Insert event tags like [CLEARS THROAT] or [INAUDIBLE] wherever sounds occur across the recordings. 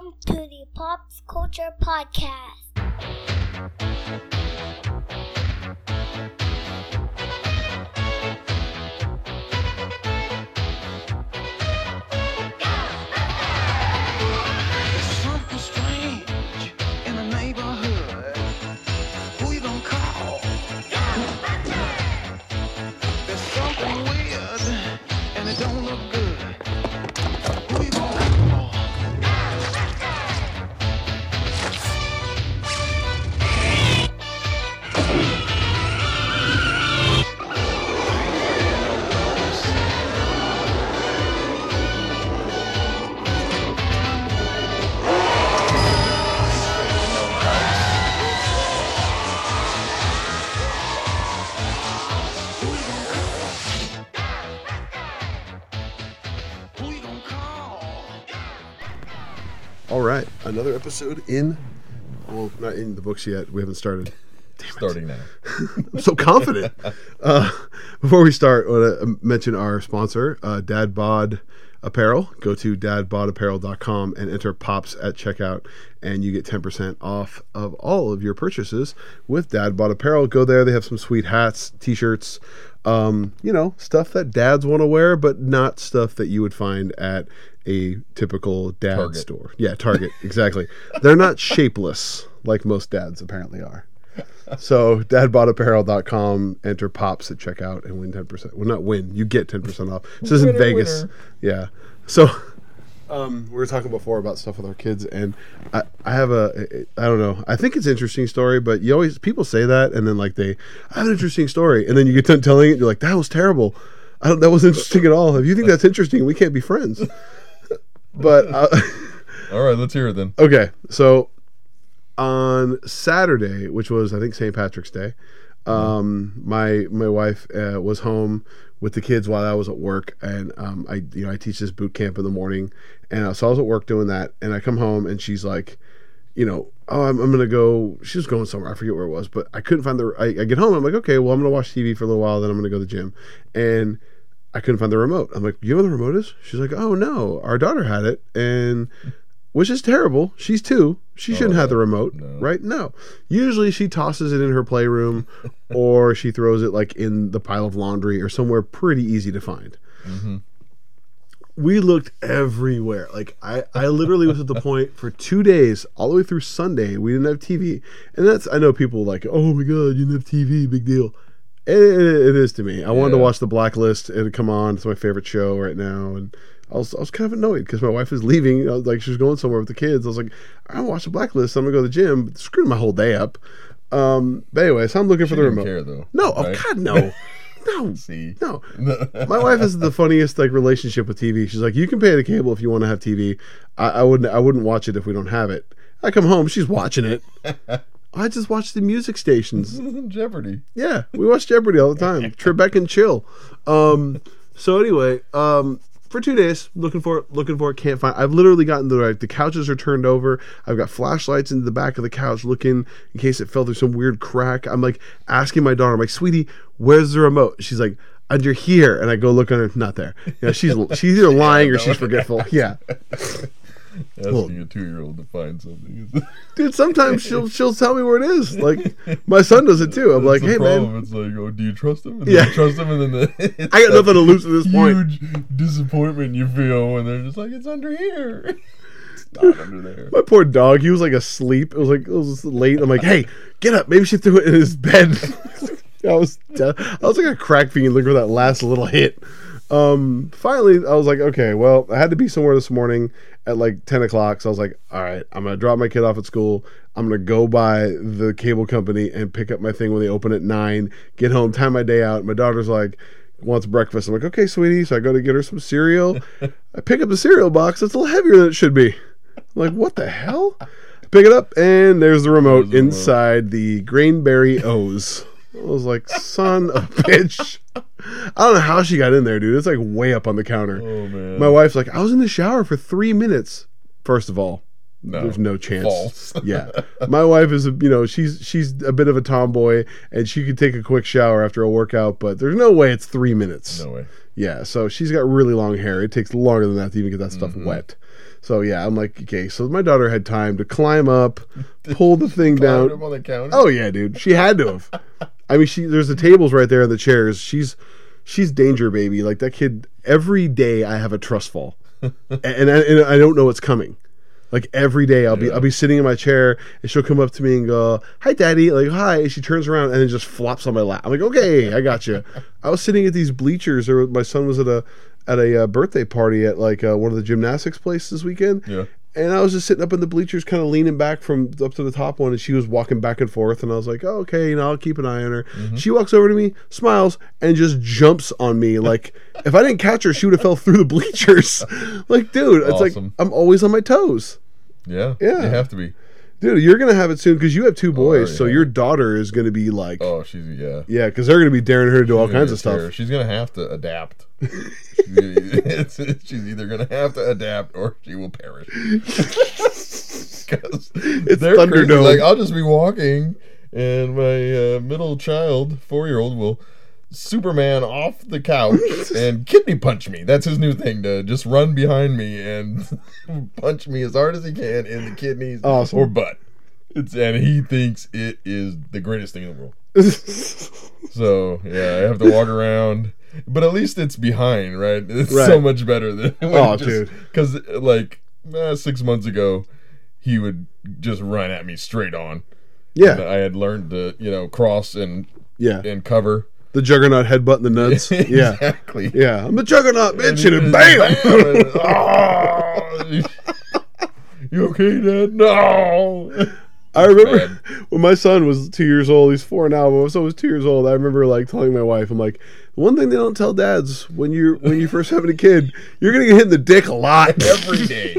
Welcome to the Pops Culture Podcast. Episode in. Well, not in the books yet. We haven't started. [LAUGHS] starting now. [LAUGHS] I'm so confident. [LAUGHS] uh, before we start, I want to mention our sponsor, uh, Dad Bod Apparel. Go to dadbodapparel.com and enter POPs at checkout, and you get 10% off of all of your purchases with Dad Bod Apparel. Go there. They have some sweet hats, t shirts, um, you know, stuff that dads want to wear, but not stuff that you would find at a typical dad Target. store. Yeah, Target, exactly. They're not shapeless like most dads apparently are. So dadbodapparel.com, enter pops at checkout and win 10%. Well, not win, you get 10% off. This is in Vegas. winner. Yeah. So um, we were talking before about stuff with our kids, and I, I have a, I don't know, I think it's an interesting story, but you always, people say that, and then like they, I have an interesting story, and then you get done telling it, you're like, that was terrible. I don't, that wasn't interesting at all. If you think that's interesting, we can't be friends. But, uh, [LAUGHS] All right, let's hear it then. Okay, so on Saturday, which was I think St. Patrick's Day, um, my my wife uh, was home with the kids while I was at work, and um, I you know I teach this boot camp in the morning, and uh, so I was at work doing that, and I come home and she's like, you know, oh I'm, I'm gonna go. She was going somewhere, I forget where it was, but I couldn't find the. I, I get home, I'm like, okay, well I'm gonna watch TV for a little while, then I'm gonna go to the gym, and I couldn't find the remote. I'm like, you know the remote is? She's like, oh no, our daughter had it, and which is terrible. She's two. She shouldn't have the oh, remote, no. right? No. Usually she tosses it in her playroom [LAUGHS] or she throws it like in the pile of laundry or somewhere pretty easy to find. Mm-hmm. We looked everywhere. Like I, I literally was at the point [LAUGHS] for two days, all the way through Sunday, we didn't have TV. And that's I know people like, oh my god, you didn't have TV, big deal. It, it- is to me. I wanted to watch The Blacklist. It had come on. It's my favorite show right now, and I was I was kind of annoyed because my wife was leaving. I was like she was going somewhere with the kids. I was like, I watch The Blacklist. I'm gonna go to the gym. But screwed my whole day up. Um, but anyway, so I'm looking for the remote. care though. No, oh? God, no, [LAUGHS] no, See, no. [LAUGHS] My wife has the funniest like relationship with TV. She's like, you can pay the cable if you want to have TV. I, I wouldn't. I wouldn't watch it if we don't have it. I come home, she's watching it. [LAUGHS] I just watch the music stations. [LAUGHS] Jeopardy. Yeah, we watch Jeopardy all the time. [LAUGHS] Trebek and chill. Um, so anyway, um, for two days, looking for it, looking for it, can't find. I've literally gotten the like the couches are turned over. I've got flashlights into the back of the couch, looking in case it fell through some weird crack. I'm like asking my daughter, I'm like, sweetie, where's the remote? She's like. Under here, and I go look under. Not there. You know, she's she's either [LAUGHS] lying or she's forgetful. Yeah, Asking a two-year-old to find something. [LAUGHS] dude. Sometimes she'll she'll tell me where it is. Like my son does it too. I'm like, hey the man. It's like, oh, do you trust him? And Yeah. trust him, and then the, [LAUGHS] I got nothing to lose at this point. Huge disappointment you feel when they're just like, it's under here. [LAUGHS] it's not under there. My poor dog, he was like asleep. It was like it was late. I'm like, hey, get up. Maybe she threw it in his bed. I was de- I was like a crack fiend looking for that last little hit. Um, finally, I was like, okay, well, I had to be somewhere this morning at like 10 o'clock. So I was like, all right, I'm gonna drop my kid off at school. I'm gonna go by the cable company and pick up my thing when they open at nine. Get home, time my day out. My daughter's like. Wants breakfast. I'm like, okay, sweetie. So I go to get her some cereal. [LAUGHS] I pick up the cereal box. It's a little heavier than it should be. I'm like, what the hell? Pick it up, and there's the remote There's the remote. inside the Grainberry O's. I was like, son of a bitch. I don't know how she got in there, dude. It's like way up on the counter. Oh man. My wife's like, I was in the shower for three minutes. First of all, No. there's no chance. False. [LAUGHS] yeah, my wife is a you know she's she's a bit of a tomboy and she could take a quick shower after a workout, but there's no way it's three minutes. No way. Yeah, so she's got really long hair. It takes longer than that to even get that stuff Mm-hmm. wet. So yeah, I'm like, okay. So my daughter had time to climb up, pull the thing [LAUGHS] down. up on the counter. Oh yeah, dude. She had to have. [LAUGHS] I mean, she there's the tables right there and the chairs. She's she's danger baby. Like that kid. Every day I have a trust fall, [LAUGHS] and, and, I, and I don't know what's coming. Like every day I'll be Yeah. I'll be sitting in my chair and she'll come up to me and go, "Hi, daddy." Like, "Hi." And she turns around and then just flops on my lap. I'm like, "Okay, I got you." [LAUGHS] I was sitting at these bleachers. Or my son was at a at a uh, birthday party at like uh, one of the gymnastics places this weekend. Yeah. And I was just sitting up in the bleachers, kind of leaning back from up to the top one, and she was walking back and forth. And I was like, oh, okay, you know, I'll keep an eye on her. Mm-hmm. She walks over to me, smiles, and just jumps on me. Like, [LAUGHS] if I didn't catch her, she would have fell through the bleachers. [LAUGHS] like, dude, it's like I'm always on my toes. Yeah. Yeah. You have to be. Dude, you're gonna have it soon because you have two boys, so yeah. your daughter is gonna be like, Oh, she's yeah. yeah, because they're gonna be daring her to do all She's gonna kinds of stuff. She's gonna have to adapt. [LAUGHS] she's, [LAUGHS] she's either gonna have to adapt or she will perish. [LAUGHS] Because It's. Thunderdome. Like I'll just be walking, and my uh, middle child, four year old, will Superman off the couch [LAUGHS] and kidney punch me. That's his new thing to just run behind me and [LAUGHS] punch me as hard as he can in the kidneys Awesome. or butt. It's and he thinks it is the greatest thing in the world. [LAUGHS] So yeah, I have to walk around, but at least it's behind, right? It's so much better than Oh, dude. Because like uh, six months ago, he would just run at me straight on. Yeah, I had learned to you know cross and yeah. and cover. The juggernaut headbutt in the nuts. [LAUGHS] Yeah, exactly. yeah. I'm the juggernaut, bitch, and, And bam. and- [LAUGHS] oh, you okay, Dad? No. I remember when my son was two years old. He's four now, but when so was two years old. I remember like telling my wife, "I'm like, one thing they don't tell dads when you're when you first having a kid, you're gonna get hit in the dick a lot [LAUGHS] Every day,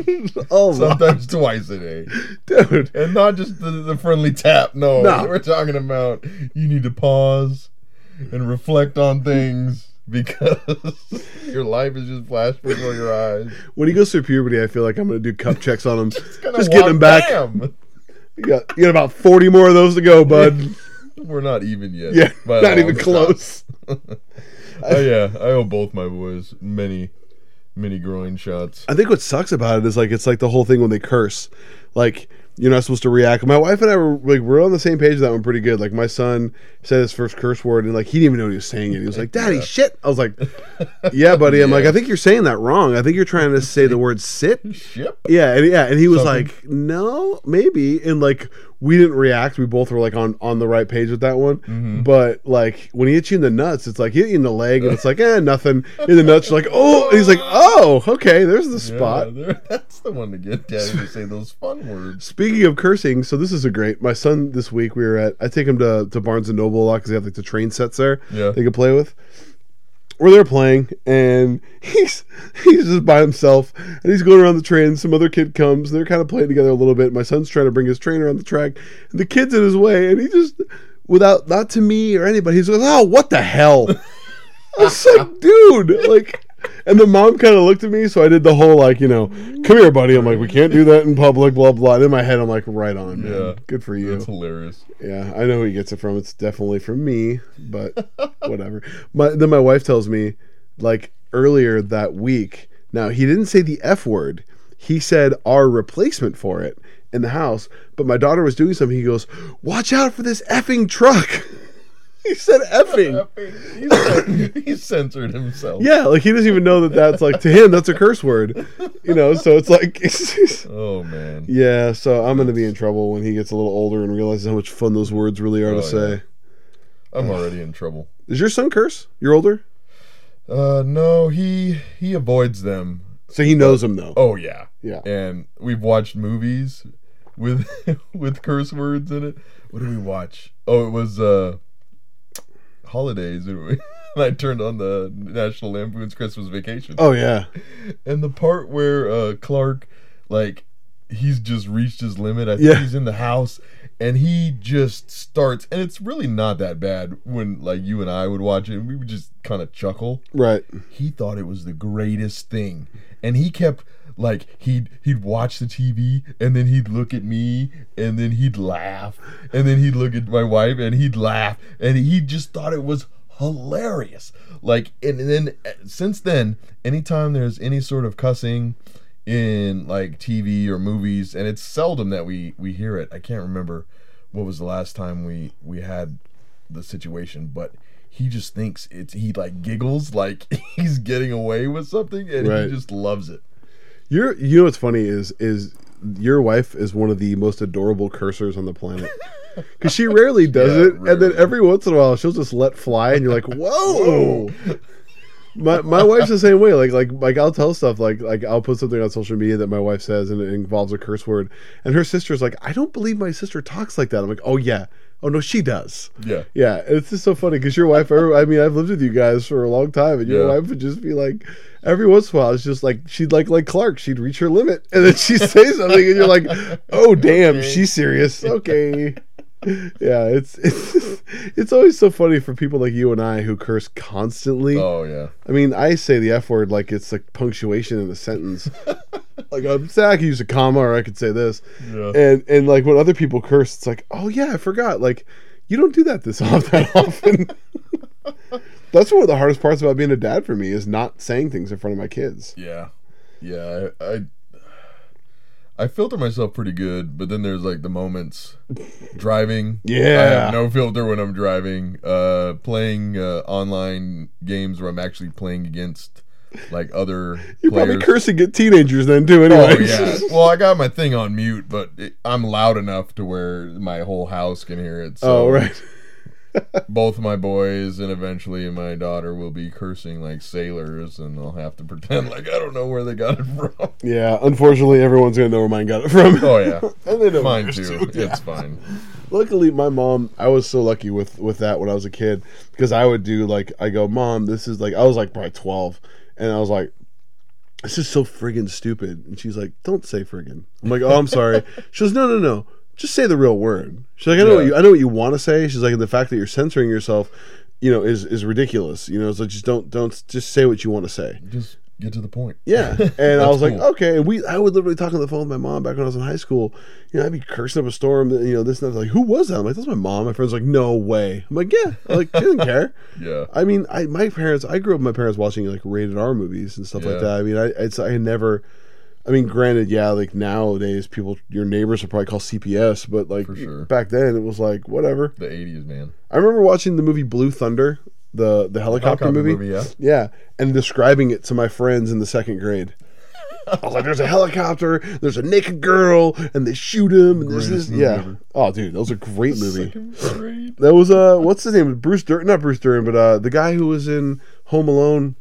oh sometimes twice a day. dude, And not just the, the friendly tap. No, No. we're talking about you need to pause and reflect on things because [LAUGHS] your life is just flashed before your eyes. when he goes through puberty, I feel like I'm gonna do cup checks on him, [LAUGHS] Gonna just getting him back. You got, you got about 40 more of those to go, bud. [LAUGHS] We're not even yet. Yeah, not even close. Oh yeah, I owe both my boys many, many groin shots. I think what sucks about it is like it's like the whole thing when they curse, like you're not supposed to react. My wife and I were like we're on the same page with that one pretty good. Like my son said his first curse word and like he didn't even know what he was saying it. He was like, "Daddy, Yeah. shit." I was like, "Yeah, buddy." I'm like, "I think you're saying that wrong. I think you're trying to say the word sit." Ship. Yeah, and yeah, and he was Something. like, "No, maybe." And like we didn't react. We both were like on on the right page with that one. Mm-hmm. But like when he hits you in the nuts, it's like he hit you in the leg, and it's like, eh, nothing. In the nuts, you're like, oh, and he's like, oh, okay, there's the spot. Yeah, there- [LAUGHS] that's the one to get daddy to say those fun words. Speaking of cursing, so this is a great. My son this week we were at. I take him to, to Barnes and Noble a lot because they have like the train sets there. Yeah. they can play with. We're playing, and [LAUGHS] he's he's just by himself, and he's going around the train. Some other kid comes. They're kind of playing together a little bit. My son's trying to bring his train around the track, and the kid's in his way, and he just, without not to me or anybody, he's like, "Oh, what the hell!" [LAUGHS] I was like, "Dude, like." And the mom kind of looked at me, so I did the whole like, you know, come here, buddy. I'm like, we can't do that in public, blah blah. And in my head, I'm like, right on, man. Yeah. Good for you. That's hilarious. Yeah, I know who he gets it from. It's definitely from me, but [LAUGHS] whatever. My then my wife tells me, like earlier that week. Now he didn't say the f word. He said our replacement for it in the house. But my daughter was doing something. He goes, "Watch out for this effing truck." [LAUGHS] [LAUGHS] he said effing. [LAUGHS] He, cen- [LAUGHS] he censored himself. Yeah, like he doesn't even know that that's like to him that's a curse word, you know. So it's like, Oh man. yeah. So I'm gonna be in trouble when he gets a little older and realizes how much fun those words really are Oh, to say. yeah. I'm already in trouble. Is your son curse? You're older, Uh, no, he he avoids them. so he knows them though. Oh yeah, Yeah. And we've watched movies with with curse words in it. What did we watch? Oh, it was uh holidays. And we- [LAUGHS] and I turned on the National Lampoon's Christmas Vacation. Oh yeah, And the part where uh, Clark, like, he's just reached his limit. I think Yeah. he's in the house, and he just starts. And it's really not that bad when, like, you and I would watch it, and we would just kind of chuckle. right. He thought it was the greatest thing, and he kept like he'd he'd watch the TV, and then he'd look at me, and then he'd laugh, and then he'd look at my wife, and he'd laugh, and he just thought it was hilarious. Like, and then since then, anytime there's any sort of cussing in like TV or movies, and it's seldom that we we hear it. I can't remember what was the last time we we had the situation, but he just thinks it's he like giggles like [LAUGHS] he's getting away with something, and Right. he just loves it. You're you know what's funny is is your wife is one of the most adorable cursors on the planet. [LAUGHS] Because she rarely does Yeah, it, and then every once in a while she'll just let fly, and you're like, [LAUGHS] "Whoa!" my my wife's the same way. Like like like I'll tell stuff like like I'll put something on social media that my wife says, and it involves a curse word, and her sister's like, "I don't believe my sister talks like that." I'm like, "Oh yeah, oh no, she does." Yeah. Yeah, it's just so funny because your wife. I mean, I've lived with you guys for a long time, and your Yeah. wife would just be like, every once in a while, it's just like she'd like like Clark. She'd reach her limit, and then she'd [LAUGHS] say something, and you're like, "Oh [LAUGHS] damn, Okay. she's serious." [LAUGHS] Okay. Yeah, it's it's it's always so funny for people like you and I who curse constantly. Oh yeah. I mean, I say the F word like it's like punctuation in a sentence. Like I'm saying I could use a comma or I could say this. Yeah. And and like when other people curse, it's like, oh yeah, I forgot. Like you don't do that this [LAUGHS] off that often. [LAUGHS] That's one of the hardest parts about being a dad for me is not saying things in front of my kids. Yeah, yeah. I, I I filter myself pretty good, but then there's like the moments driving. Yeah, I have no filter when I'm driving. Uh, playing uh, online games where I'm actually playing against like other [LAUGHS] You're players. probably cursing at teenagers then too. Oh Anyway. yeah. [LAUGHS] Well, I got my thing on mute, but it, I'm loud enough to where my whole house can hear it. So oh right. [LAUGHS] both my boys and eventually my daughter will be cursing like sailors, and I'll have to pretend like I don't know where they got it from. Yeah. Unfortunately, everyone's gonna know where mine got it from. Oh yeah, and they know mine yours, too. Yeah. It's fine. Luckily, my mom, I was so lucky with with that when I was a kid because I would do like I go, mom, this is like I was like probably twelve, and I was like, this is so friggin' stupid, and she's like, don't say friggin'. I'm like, oh, I'm sorry. [LAUGHS] She goes, no, no, no, just say the real word. She's like, I know what you, I know what you want to say. She's like, the fact that you're censoring yourself, you know, is is ridiculous. You know, so just don't don't just say what you want to say. Just get to the point. Yeah, [LAUGHS] and I was like, cool. okay. And we, I would literally talk on the phone with my mom back when I was in high school. You know, I'd be cursing up a storm. You know, this and that. Like, who was that? I'm like, that's my mom. My friend's like, no way. I'm like, yeah. I'm like, she didn't care. [LAUGHS] Yeah. I mean, I my parents. I grew up with my parents watching like rated R movies and stuff like that. I mean, I it's I never. I mean, granted, yeah, like nowadays, people, your neighbors will probably call CPS, but like sure. back then, it was like whatever. The '80s, man. I remember watching the movie Blue Thunder, the the helicopter, Helicopter movie. movie, yeah. Yeah, and describing it to my friends in the second grade. [LAUGHS] I was like, "There's a helicopter, there's a naked girl, and they shoot him, and there's this." Yeah. ever. Oh, dude, that was a great movie. That was uh, what's his name? Bruce Dern, not Bruce Dern, but uh, the guy who was in Home Alone,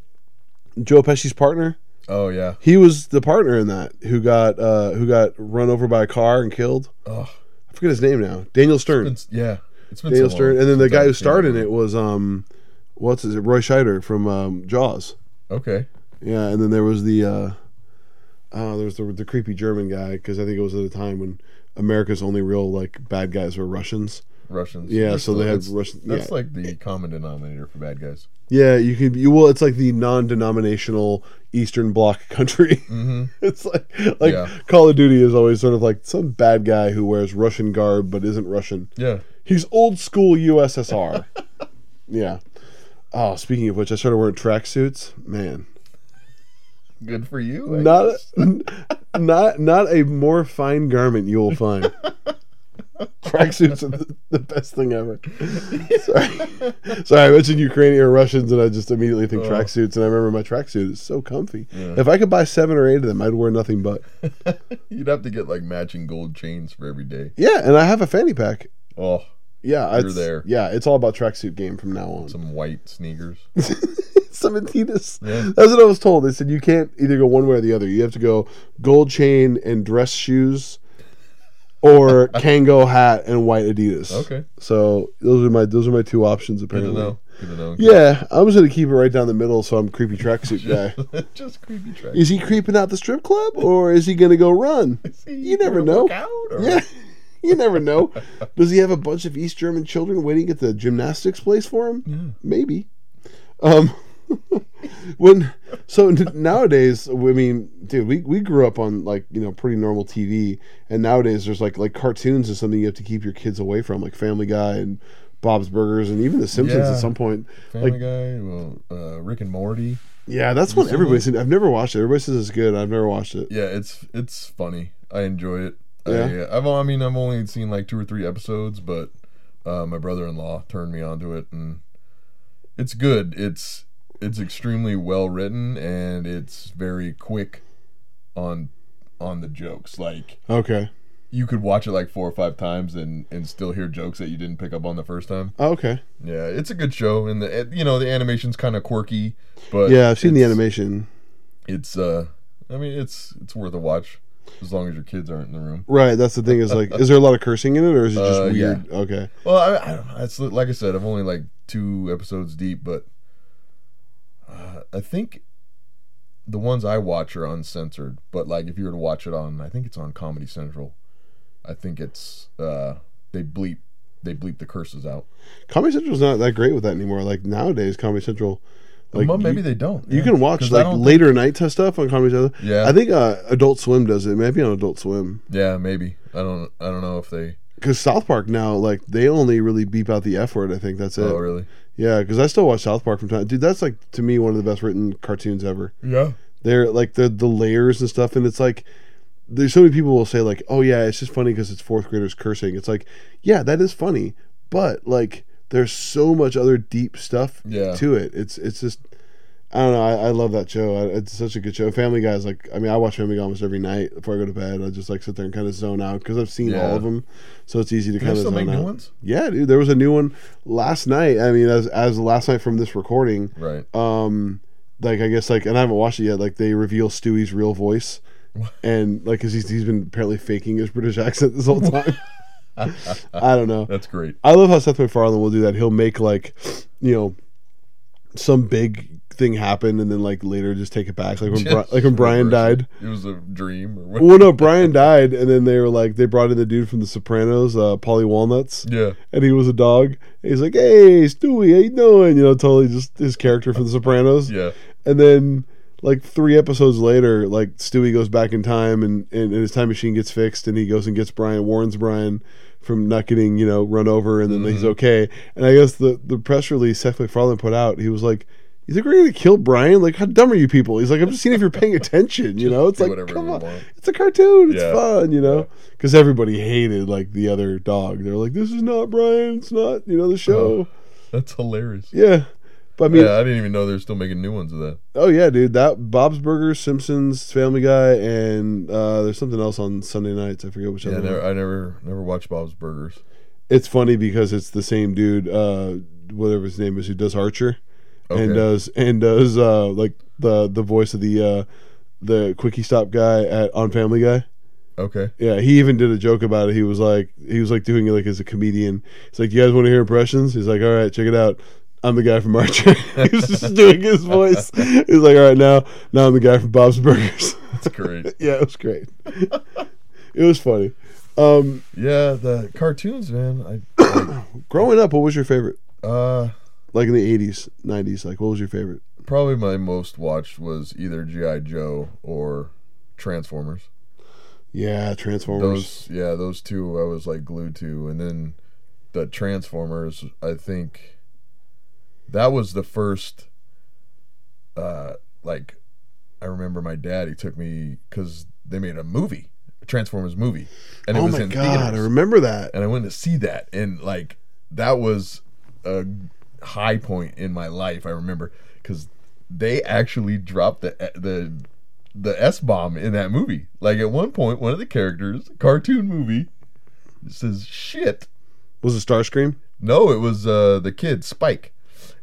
Joe Pesci's partner. Oh yeah. He was the partner in that who got uh, who got run over by a car and killed. Oh, I forget his name now. Daniel Stern. it's, yeah. It's been Daniel so Stern, and then the guy who starred in it was um, what's his Roy Scheider from um, Jaws. Okay. Yeah, and then there was the uh, uh there was the, the creepy German guy because I think it was at a time when America's only real like bad guys were Russians. Russians. Yeah, That's so they had that's- Russian- That's yeah. like the common denominator for bad guys. Yeah, you could you well it's like the non-denominational Eastern Bloc country. Mm-hmm. [LAUGHS] it's like like Yeah. Call of Duty is always sort of like some bad guy who wears Russian garb but isn't Russian. Yeah. He's old school USSR. [LAUGHS] yeah. Oh, speaking of which, I started wearing tracksuits. Man, Good for you. I not guess. not not a more fine garment you will find. [LAUGHS] Tracksuits are the, the best thing ever. Sorry, sorry. I mentioned Ukrainian or Russians, and I just immediately think Oh. tracksuits. And I remember my tracksuit is so comfy. Yeah. If I could buy seven or eight of them, I'd wear nothing but. [LAUGHS] You'd have to get like matching gold chains for every day. Yeah, and I have a fanny pack. Oh, Yeah, You're it's, there. Yeah, it's all about tracksuit game from now on. some white sneakers. [LAUGHS] some Adidas. Yeah. That's what I was told. They said you can't either go one way or the other. You have to go gold chain and dress shoes, or [LAUGHS] Kangol hat and white Adidas. Okay. So those are my those are my two options Good to apparently. know. Good to know. Yeah, I'm just gonna keep it right down the middle, so I'm creepy tracksuit [LAUGHS] guy. Just creepy track. Is he creeping out the strip club, or is he gonna go run? You never know. Yeah, [LAUGHS] you never know. Does he have a bunch of East German children waiting at the gymnastics place for him? Maybe. Um, [LAUGHS] when so nowadays, I mean, dude, we, we grew up on like you know pretty normal TV, and nowadays there's like like cartoons is something you have to keep your kids away from, like Family Guy and Bob's Burgers, and even The Simpsons Yeah. at some point. Family like- Guy. Well, uh, Rick and Morty. Yeah, that's what seen everybody it? said. I've never watched it. Everybody says it's good. I've never watched it. Yeah, it's it's funny. I enjoy it. Yeah? I, I've I mean I've only seen like two or three episodes, but uh, my brother-in-law turned me onto it, and it's good. It's it's extremely well written, and it's very quick on on the jokes. Like Okay. you could watch it like four or five times and and still hear jokes that you didn't pick up on the first time. Oh, okay. Yeah, it's a good show, and the you know the animation's kind of quirky, but Yeah, I've seen the animation. It's uh, I mean it's it's worth a watch as long as your kids aren't in the room. Right. That's the thing. Is like, is there a lot of cursing in it, or is it just Uh, yeah. weird? Okay. Well, I, I don't know. It's like I said, I'm only like two episodes deep, but uh, I think the ones I watch are uncensored. But like, if you were to watch it on, I think it's on Comedy Central. I think it's uh, they bleep they bleep the curses out. Comedy Central's not that great with that anymore. Like nowadays, Comedy Central, like well, maybe you, they don't. you can watch like later night test stuff on Comedy Central. Yeah. I think uh, Adult Swim does it. Maybe on Adult Swim. Yeah, maybe. I don't. I don't know if they. Because South Park now, like they only really beep out the F word. I think that's it. Oh, really? Yeah, because I still watch South Park from time. Dude, that's like to me one of the best written cartoons ever. Yeah. They're like the the layers and stuff, and it's like there's so many people will say like, oh yeah, it's just funny because it's fourth graders cursing. It's like, yeah, that is funny, but like there's so much other deep stuff Yeah. to it. It's it's just I don't know. I, I love that show. I, it's such a good show. Family Guy is like. I mean, I watch Family Guy almost every night before I go to bed. I just like sit there and kind of zone out because I've seen Yeah. all of them, so it's easy to kind of zone make out. new ones? Yeah, dude. There was a new one last night. I mean, as as last night from this recording. Right. Um, like I guess like, and I haven't watched it yet. Like they reveal Stewie's real voice, and like because he's he's been apparently faking his British accent this whole time. [LAUGHS] I don't know. That's great. I love how Seth MacFarlane will do that. He'll make like, you know, some big thing happen and then like later just take it back. Like when [LAUGHS] Bri- like when Brian died. It was a dream or what? Well, no, [LAUGHS] Brian died, and then they were like they brought in the dude from The Sopranos, uh, Paulie Walnuts, Yeah. and he was a dog. And he's like, "Hey, Stewie, how you doing?" You know, totally just his character from The Sopranos. Yeah. And then like three episodes later, like Stewie goes back in time and, and, and his time machine gets fixed and he goes and gets Brian, warns Brian from not getting, you know, run over and then he's mm-hmm. okay. And I guess the, the press release Seth MacFarlane put out, he was like, You think we're gonna kill Brian? Like how dumb are you people? He's like, I'm just seeing if you're paying attention, you know? It's like whatever come on. want. It's a cartoon, it's Yeah. fun, you know? Because everybody hated like the other dog. They're like, This is not Brian, it's not, you know, the oh, show. That's hilarious. Yeah. But I mean yeah, I didn't even know they're still making new ones of that. Oh yeah, dude. That Bob's Burgers, Simpsons, Family Guy, and uh, there's something else on Sunday nights. I forget which Yeah, I other. never. I never, never watched Bob's Burgers. It's funny because it's the same dude, uh, whatever his name is, who does Archer, and does and does uh, like the the voice of the uh, the quickie stop guy at on Family Guy. Okay. Yeah, he even did a joke about it. He was like, he was like doing it like as a comedian. He's like, "You guys want to hear impressions?" He's like, "All right, check it out." I'm the guy from Archer. [LAUGHS] He's just doing his voice. He's like, "All right, now, now I'm the guy from Bob's Burgers." That's great. [LAUGHS] yeah, it was great. it was funny. Um, yeah, the cartoons, man. I, [COUGHS] growing up, what was your favorite? uh, Like in the '80s, '90s, like what was your favorite? probably my most watched was either GI Joe or Transformers. Yeah, Transformers. Those, yeah, those two I was like glued to, and then the Transformers. I think that was the first. Uh, like, I remember my dad. He took me because they made a movie, a Transformers movie, and it oh was my in god, I remember that. and I went to see that, and like that was a high point in my life. I remember because they actually dropped the the the s bomb in that movie. Like at one point, one of the characters, cartoon movie, says shit. Was it Starscream? No, it was uh, the kid Spike,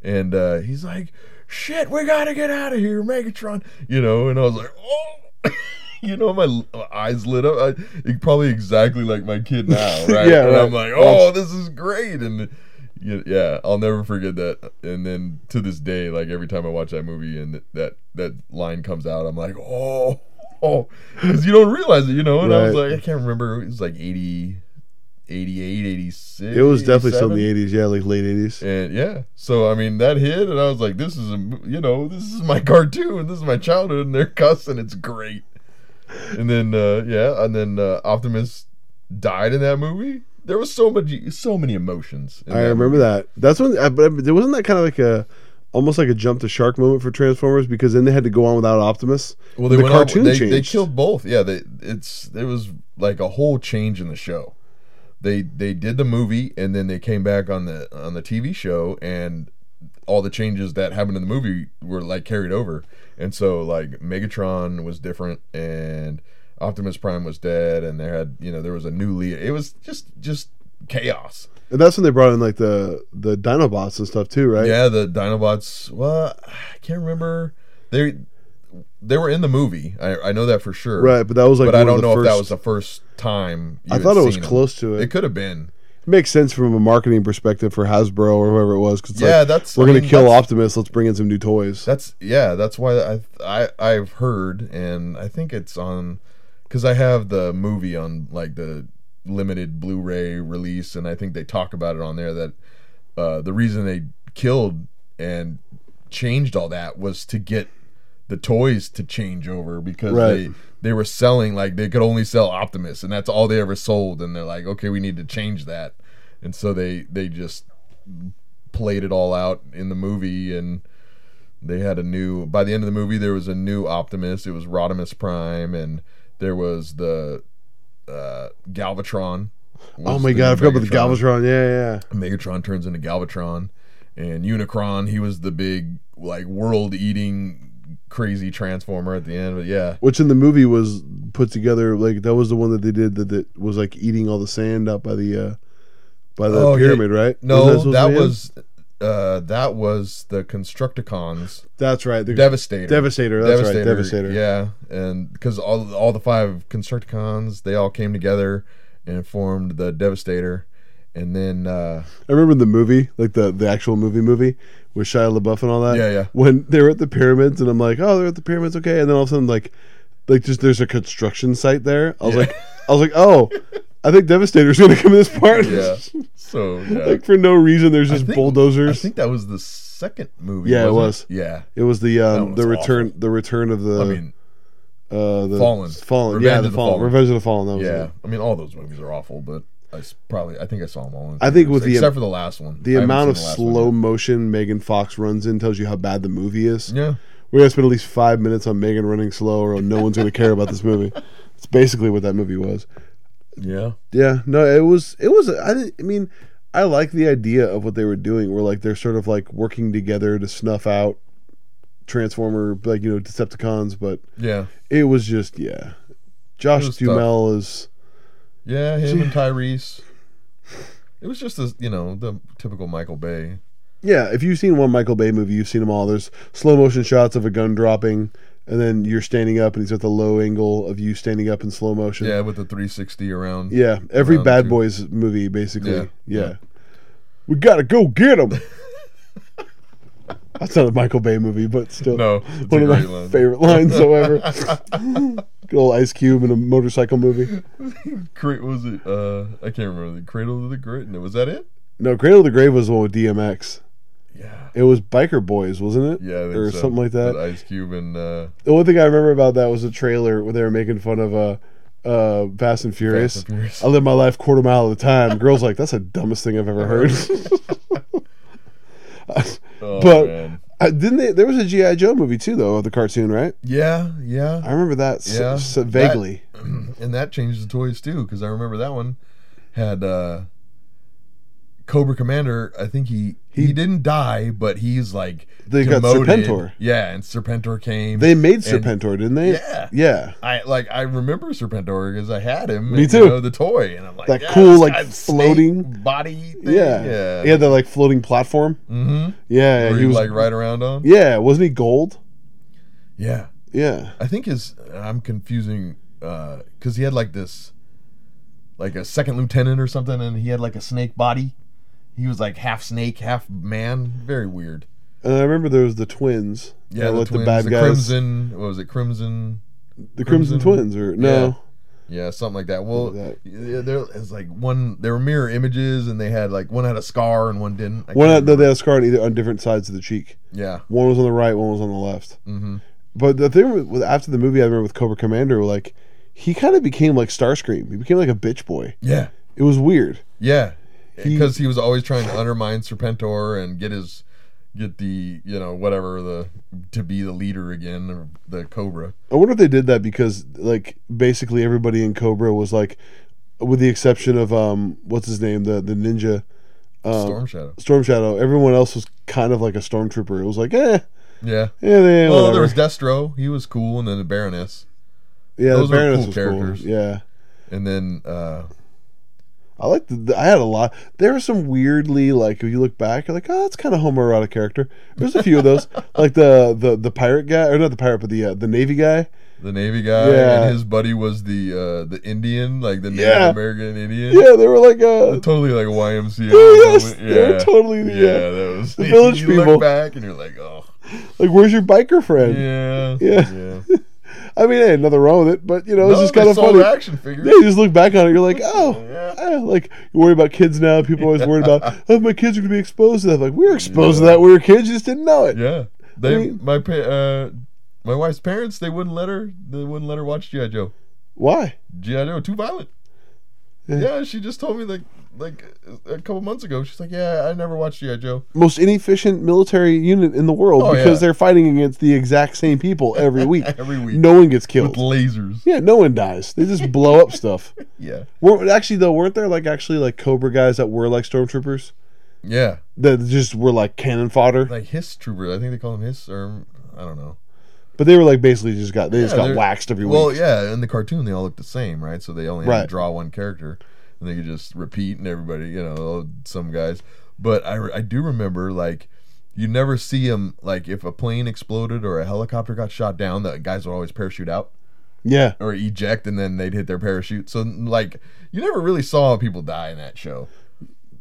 and uh, he's like, "Shit, we gotta get out of here, Megatron." You know, and I was like, "Oh." [LAUGHS] You know, my eyes lit up. I, probably exactly like my kid now, [LAUGHS] right? Yeah, and right. I'm like, "Oh, this is great!" And yeah, I'll never forget that. And then to this day, like every time I watch that movie and that that line comes out, I'm like, "Oh, [LAUGHS] oh," because you don't realize it, you know. And I was like, I can't remember. It was like 80, 88, 86. It was definitely still in the '80s. Yeah, like late '80s. And yeah, so I mean that hit, and I was like, "This is a, you know, this is my [LAUGHS] cartoon, this is my childhood, and they're cussing, it's great." And then uh, yeah, and then uh, Optimus died in that movie. There was so much, so many emotions. in I that remember movie. that. That's when. I, but there wasn't that kind of like a almost like a jump the shark moment for Transformers because then they had to go on without Optimus. Well, they the went cartoon on, they, changed. they killed both. Yeah, they it's it was like a whole change in the show. They they did the movie and then they came back on the on the TV show and all the changes that happened in the movie were like carried over. And so like Megatron was different and Optimus Prime was dead and there had you know there was a new lead. It was just just chaos. And that's when they brought in like the the Dinobots and stuff too, right? Yeah, the Dinobots. Well, I can't remember. They they were in the movie. I, I know that for sure. Right, but that was like but I don't know if that was the first time. You I thought it was close to it. It could have been. makes sense from a marketing perspective for Hasbro or whoever it was. Cause Yeah, like, that's- we're I gonna mean, kill Optimus. Let's bring in some new toys. That's yeah. That's why I I I've heard and I think it's on because I have the movie on like the limited Blu-ray release and I think they talk about it on there that uh, the reason they killed and changed all that was to get the toys to change over because Right. they they were selling like they could only sell Optimus and that's all they ever sold and they're like okay we need to change that and so they they just played it all out in the movie and they had a new by the end of the movie there was a new Optimus it was Rodimus Prime and there was the uh, Galvatron oh my god, I forgot about the Galvatron. Yeah, yeah. Megatron turns into Galvatron, and Unicron. He was the big like world-eating crazy transformer at the end. But yeah, Which in the movie was put together like that was the one that they did that, that was like eating all the sand up by the uh by the Oh, yeah. pyramid, right? no, that him? was uh, that was the Constructicons. that's right. The Devastator. Devastator. That's right. Devastator. Yeah, and because all all the five Constructicons, they all came together and formed the Devastator, and then uh, I remember the movie, like the the actual movie movie with Shia LaBeouf and all that. Yeah, yeah. When they were at the pyramids, and I'm like, oh, they're at the pyramids, okay. And then all of a sudden, like, like just there's a construction site there. I was Yeah. like, I was like, oh, I think Devastator's gonna come in this part. [LAUGHS] yeah, so yeah. like for no reason, there's I just think- bulldozers. I think that was the second movie. Yeah, it was. Yeah, it was the um one the return awful. the return of the I mean, uh the Fallen. fallen Revenge yeah the the fallen. Fallen. Revenge of the Fallen. That was yeah. it. I mean, all those movies are awful, but I probably I think I saw them all. In I think with the- except for the last one, The I amount of the slow motion Megan Fox runs in tells you how bad the movie is. Yeah, We're gonna spend at least five minutes on Megan running slow, or no one's gonna care about this movie. [LAUGHS] It's basically what that movie was. yeah, Yeah, no, it was. It was. I, I mean, I like the idea of what they were doing. Where like they're sort of like working together to snuff out Transformer, like you know Decepticons, but yeah, it was just yeah. Josh Duhamel is yeah. Him and Tyrese. It was just a you know the typical Michael Bay. yeah. If you've seen one Michael Bay movie, you've seen them all. There's slow motion shots of a gun dropping, and then you're standing up, and he's at the low angle of you standing up in slow motion. Yeah, with the 360 around. Yeah, every around Bad. Boys movie, basically. Yeah. Yeah, yeah. We gotta go get him. [LAUGHS] That's not a Michael Bay movie, but still No, it's one of my line. favorite lines, however. [LAUGHS] Good old Ice Cube in a motorcycle movie. Cra- was it? Uh, I can't remember the Cradle of the Great. No, was that it? No, Cradle of the Grave was the one with DMX. Yeah, It was Biker Boys, wasn't it? yeah, or so. something like that. Ice Cube and uh, The only thing I remember about that was a trailer where they were making fun of uh, uh, Fast and Furious. Fast and Furious. I live my life quarter mile at a time. Girls like that's the dumbest thing I've ever [LAUGHS] heard. [LAUGHS] Oh, [LAUGHS] But- man. Uh, didn't they? There was a GI Joe movie too, though, of the cartoon, right? yeah, yeah, I remember that Yeah, s- that- vaguely. [CLEARS THROAT] and that changed the toys too because I remember that one had uh Cobra Commander. I think he he, He- didn't die, but he's like They got. Serpentor. Yeah, and Serpentor came. They made and Serpentor, didn't they? Yeah. Yeah. I like I remember Serpentor because I had him. Me and, too. You know, the toy, and I'm like That yeah, cool, like, floating- body. Thing. Yeah. yeah, He had that like floating platform. Mm-hmm. Yeah, Where he was like right around on. Yeah, wasn't he gold? Yeah, Yeah. I think his. I'm confusing because he had like this, like a second lieutenant or something, and he had like a snake body. He was like half snake, half man. Very weird. And I remember there was the twins. Yeah, the twins, the bad the guys, Crimson. What was it? Crimson. the Crimson, Crimson- Twins, or no? Yeah, something like that. Well, yeah, there was like one. There were mirror images, and they had like one had a scar and one didn't. I One had, no, they had a scar on either on different sides of the cheek. Yeah. One was on the right, one was on the left. Mm-hmm. But the thing with after the movie, I remember with Cobra Commander, like he kind of became like Starscream. He became like a bitch boy. Yeah. It was weird. Yeah. He- Because he, was always trying to undermine Serpentor and get his get the you know whatever the to be the leader again or the Cobra. I wonder if they did that because like basically everybody in Cobra was like, with the exception of um what's his name the the ninja Storm Shadow. Storm Shadow. Everyone else was kind of like a stormtrooper. It was like eh Yeah. yeah they Well, whatever. there was Destro. He was cool, and then the Baroness, yeah those the Baroness cool was characters. cool. Yeah. and then uh I like the, I had a lot. There were some weirdly like if you look back, you're like, oh, that's kind of homoerotic character. There's a few of those, [LAUGHS] like the the the pirate guy, or not the pirate, but the uh, the navy guy. the Navy guy, Yeah. and his buddy was the uh the Indian, like the Native Yeah. American Indian. Yeah, they were like uh, Totally like YMCA. yes, moment. they're totally the, yeah. uh, that was the [LAUGHS] village you people. Look back and you're like, oh, like, where's your biker friend? yeah, Yeah. yeah. [LAUGHS] I mean, hey, nothing wrong with it, but you know, it's just kind of funny. action figures. Yeah, you just look back on it, you're like, oh, Yeah. eh, like you worry about kids now. People always worried about, [LAUGHS] oh, my kids are gonna be exposed to that. Like we were exposed to that. when We were kids, you just didn't know it. Yeah, they mean- my pa- uh my wife's parents they wouldn't let her they wouldn't let her watch GI Joe. Why? GI Joe too violent. Yeah. Yeah. she just told me like like a couple months ago. She's like, yeah, I never watched GI Joe. Most inefficient military unit in the world Oh, because yeah. they're fighting against the exact same people [LAUGHS] every week. Every week No one gets with killed. lasers. Yeah, no one dies. They just blow up stuff. [LAUGHS] Yeah, Weren't, actually, though, weren't there like actually like Cobra guys that were like stormtroopers yeah, that just were like cannon fodder? like Hiss troopers, I think they call him Hiss or I don't know. But they were like basically just got they just Yeah, got waxed every Well, week. yeah, in the cartoon they all look the same, right? So they only had Right. to draw one character, and they could just repeat, and everybody, you know, some guys. But I, I do remember like you never see them like if a plane exploded or a helicopter got shot down, the guys would always parachute out Yeah. or eject, and then they'd hit their parachute. So like you never really saw people die in that show.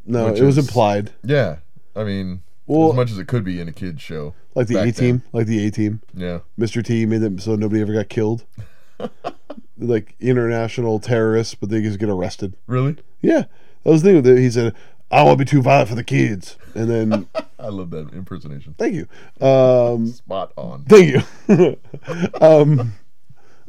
No, it was is- implied. Yeah, I mean. Well- as much as it could be in a kids show, Like the A team, like the A team. yeah, Mr. T made them so nobody ever got killed. [LAUGHS] like international terrorists, but they just get arrested. really, Yeah, that was the thing. With it. He said, "I want to be too violent for the kids," and then [LAUGHS] I love that impersonation. thank you, um, Spot on. thank you. [LAUGHS] um,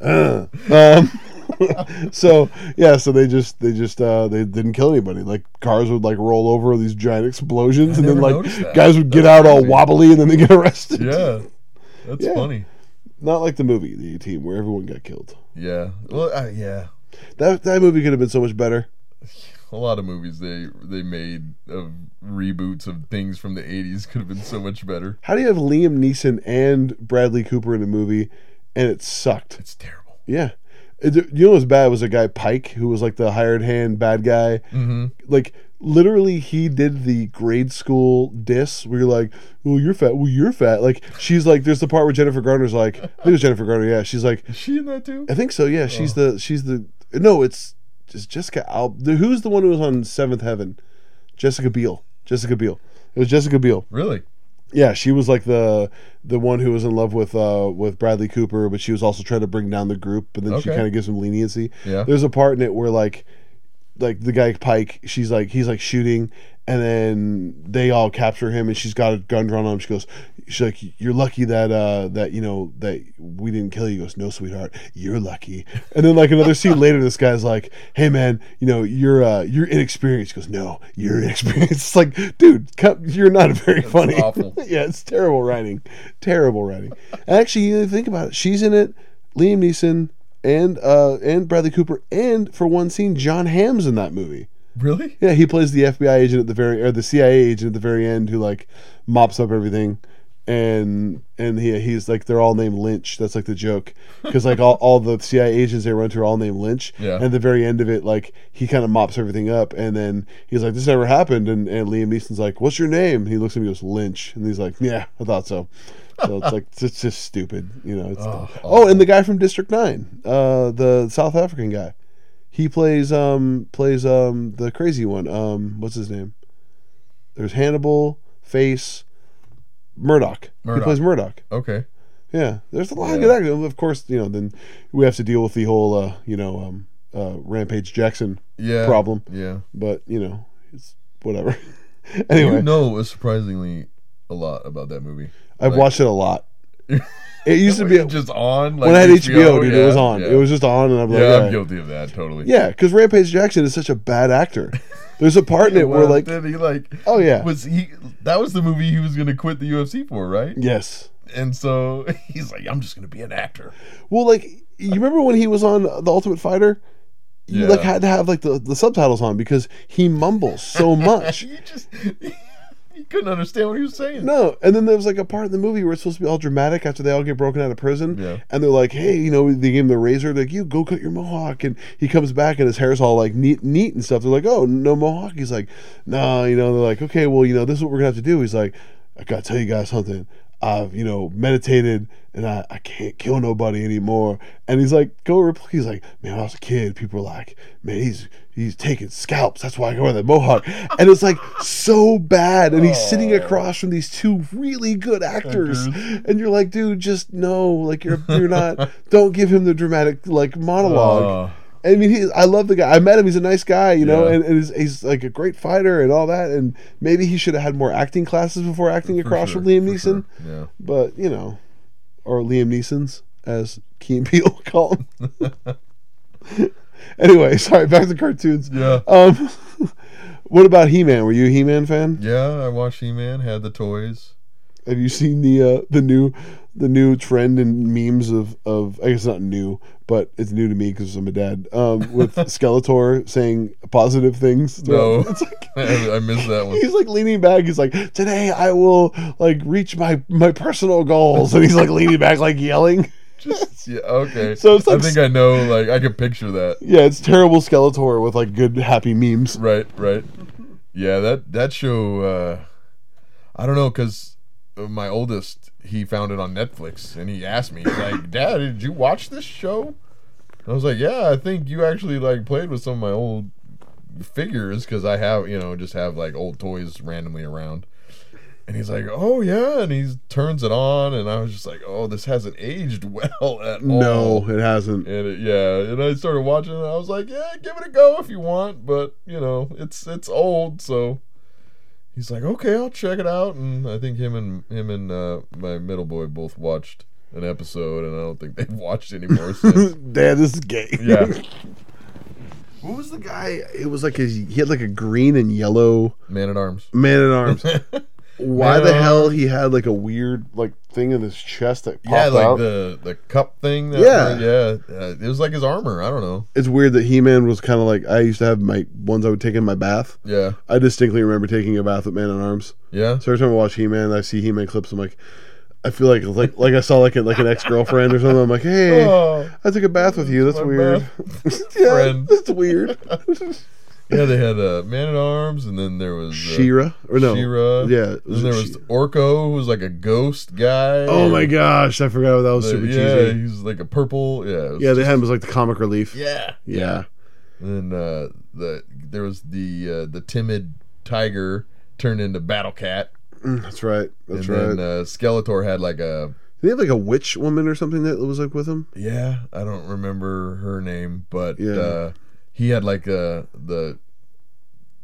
uh, um, [LAUGHS] so yeah, so they just they just uh, they didn't kill anybody. Like cars would like roll over these giant explosions, I and then like guys would get That's out all wobbly, and then they get arrested. Yeah, that's Yeah. funny. Not like the movie, the A Team, where everyone got killed. Yeah. Well, uh, yeah. That that movie could have been so much better. [LAUGHS] A lot of movies they they made of reboots of things from the '80s could have been so much better. How do you have Liam Neeson and Bradley Cooper in a movie, and it sucked? It's terrible. Yeah, It- you know what was bad was a guy Pike who was like the hired hand bad guy. Mm-hmm. Like literally, he did the grade school diss. where you're like, "Well, you're fat. Well, you're fat." Like she's like, there's the part where Jennifer Garner's like, I think it was Jennifer Garner. Yeah, she's like, Is she in that too? I think so. Yeah, she's the she's the no, it's just Jessica Al. The, who's the one who was on Seventh Heaven? Jessica Biel. Jessica Biel. It was Jessica Biel. Really? Yeah, she was like the the one who was in love with uh with Bradley Cooper, but she was also trying to bring down the group, and then she Okay. kind of gives him leniency. Yeah. There's a part in it where like like the guy Pike, she's like he's like shooting and then they all capture him and she's got a gun drawn on him. She goes she's like, You're lucky that uh that you know that we didn't kill you. He goes, No sweetheart, you're lucky. And then like another scene later this guy's like, Hey man, you know, you're uh you're inexperienced. He goes, No, you're [LAUGHS] inexperienced. It's like, dude, come, you're not [LAUGHS] very funny. [LAUGHS] awful. yeah, it's terrible writing. Terrible writing. Actually, you think about it, she's in it, Liam Neeson and uh and Bradley Cooper and for one scene Jon Hamm's in that movie. Really? Yeah, he plays the FBI agent at the very or the CIA agent at the very end who like mops up everything. And and he he's like they're all named Lynch. That's like the joke because like all, all the CIA agents they run to are all named Lynch. Yeah. And at the very end of it, like he kind of mops everything up, and then he's like, "This never happened." And and Liam Neeson's like, "What's your name?" He looks at me, and goes, "Lynch," and he's like, "Yeah, I thought so." So it's like it's just stupid, you know. It's Oh, oh, and the guy from District Nine, uh, the South African guy, he plays um plays um the crazy one. Um, what's his name? There's Hannibal, Face, Murdock. He plays Murdock. Okay. Yeah, there's a lot of Yeah. good acting. Of course, you know, then we have to deal with the whole, uh, you know, um, uh, Rampage Jackson Yeah. problem. Yeah. But you know, it's whatever. [LAUGHS] anyway, You know surprisingly a lot about that movie. I've like- watched it a lot. [LAUGHS] It used to be just on. Like when I had HBO, dude. it was on. Yeah, It was just on, and I'm like, yeah, yeah, I'm guilty of that totally. yeah, because Rampage Jackson is such a bad actor. [LAUGHS] There's a part in it where like, then he like oh yeah, was he that was the movie he was gonna quit the UFC for, right? yes. And so [LAUGHS] he's like, I'm just gonna be an actor. Well, like you remember when he was on The Ultimate Fighter? You Yeah. like had to have like the, the subtitles on because he mumbles so much. he just he couldn't understand what he was saying. No, and then there was like a part in the movie where it's supposed to be all dramatic after they all get broken out of prison, Yeah. and they're like, "Hey, you know, they gave him the razor, like you go cut your mohawk," and he comes back and his hair's all like neat, neat and stuff. They're like, "Oh, no mohawk." He's like, "Nah," you know. They're like, "Okay, well, you know, this is what we're gonna have to do." He's like, "I gotta tell you guys something. I've you know meditated and I, I can't kill nobody anymore." And he's like, "Go repl-" He's like, "Man, when I was a kid, people were like, man, he's he's taking scalps. That's why I go wear the mohawk." [LAUGHS] And it's like so bad. And he's sitting oh. across from these two really good actors, and you're like, "Dude, just no. Like you're you're not. don't give him the dramatic like monologue." Oh. I mean, he, I love the guy. I met him. He's a nice guy, you know, Yeah. and, and he's, he's like a great fighter and all that. And maybe he should have had more acting classes before acting for across sure, from Liam Neeson. sure. Yeah. But you know, or Liam Neeson's, as Key and Peele [LAUGHS] call him. [LAUGHS] anyway, [LAUGHS] sorry. Back to cartoons. Yeah. Um, what about He Man? Were you a He Man fan? Yeah, I watched He Man, had the toys. Have you seen the uh, the new the new trend and memes of of I guess not new, but it's new to me because I'm a dad. Um, with [LAUGHS] Skeletor saying positive things. No. it's like [LAUGHS] I missed that one. [LAUGHS] he's like leaning back. He's like, "Today I will like reach my my personal goals," and he's like leaning back, like yelling. Just yeah, okay. So it's like I think I know, like I can picture that. Yeah, it's terrible Skeletor with like good happy memes. Right, right. Yeah, that that show. uh I don't know, cause my oldest he found it on Netflix, and he asked me, he's like, "Dad, did you watch this show?" I was like, "Yeah, I think you actually like played with some of my old figures, cause I have, you know, just have like old toys randomly around." And he's like, "Oh yeah," and he turns it on, and I was just like, "Oh, this hasn't aged [LAUGHS] well at all." No, it hasn't. And it, yeah, and I started watching it. And I was like, yeah, give it a go if you want, but you know, it's it's old, so. He's like, okay, I'll check it out, and I think him and him and uh, my middle boy both watched an episode, and I don't think they've watched any more since. [LAUGHS] Dad, this is gay. yeah, [LAUGHS] What was the guy? It was like his, he had like a green and yellow Man at Arms. man at arms. [LAUGHS] Why the hell he had like a weird like thing in his chest that popped Yeah, like out? the the cup thing. That, Yeah. yeah, uh, it was like his armor. I don't know. it's weird that He Man was kind of like I used to have my ones I would take in my bath. Yeah, I distinctly remember taking a bath with Man at Arms. yeah. So every time I watch He Man, I see He Man clips. I'm like, I feel like like like I saw like a, like an ex girlfriend or something. I'm like, hey, Oh, I took a bath with you. That's weird. [LAUGHS] yeah, that's weird. [LAUGHS] yeah. They had uh, Man at Arms, and then there was uh, Shira or no? She-Ra. Yeah. Then there was She- Orko, who was like a ghost guy. oh my gosh, I forgot that was the- super yeah, cheesy. he's like a purple. Yeah, Yeah, they just- had him as like the comic relief. Yeah, Yeah. And then uh, the there was the uh, the timid tiger turned into Battle Cat, Mm, that's right. That's and right. then uh, Skeletor had like a Did he have like a witch woman or something that was like with him? yeah, I don't remember her name, but Yeah. uh, he had like a the.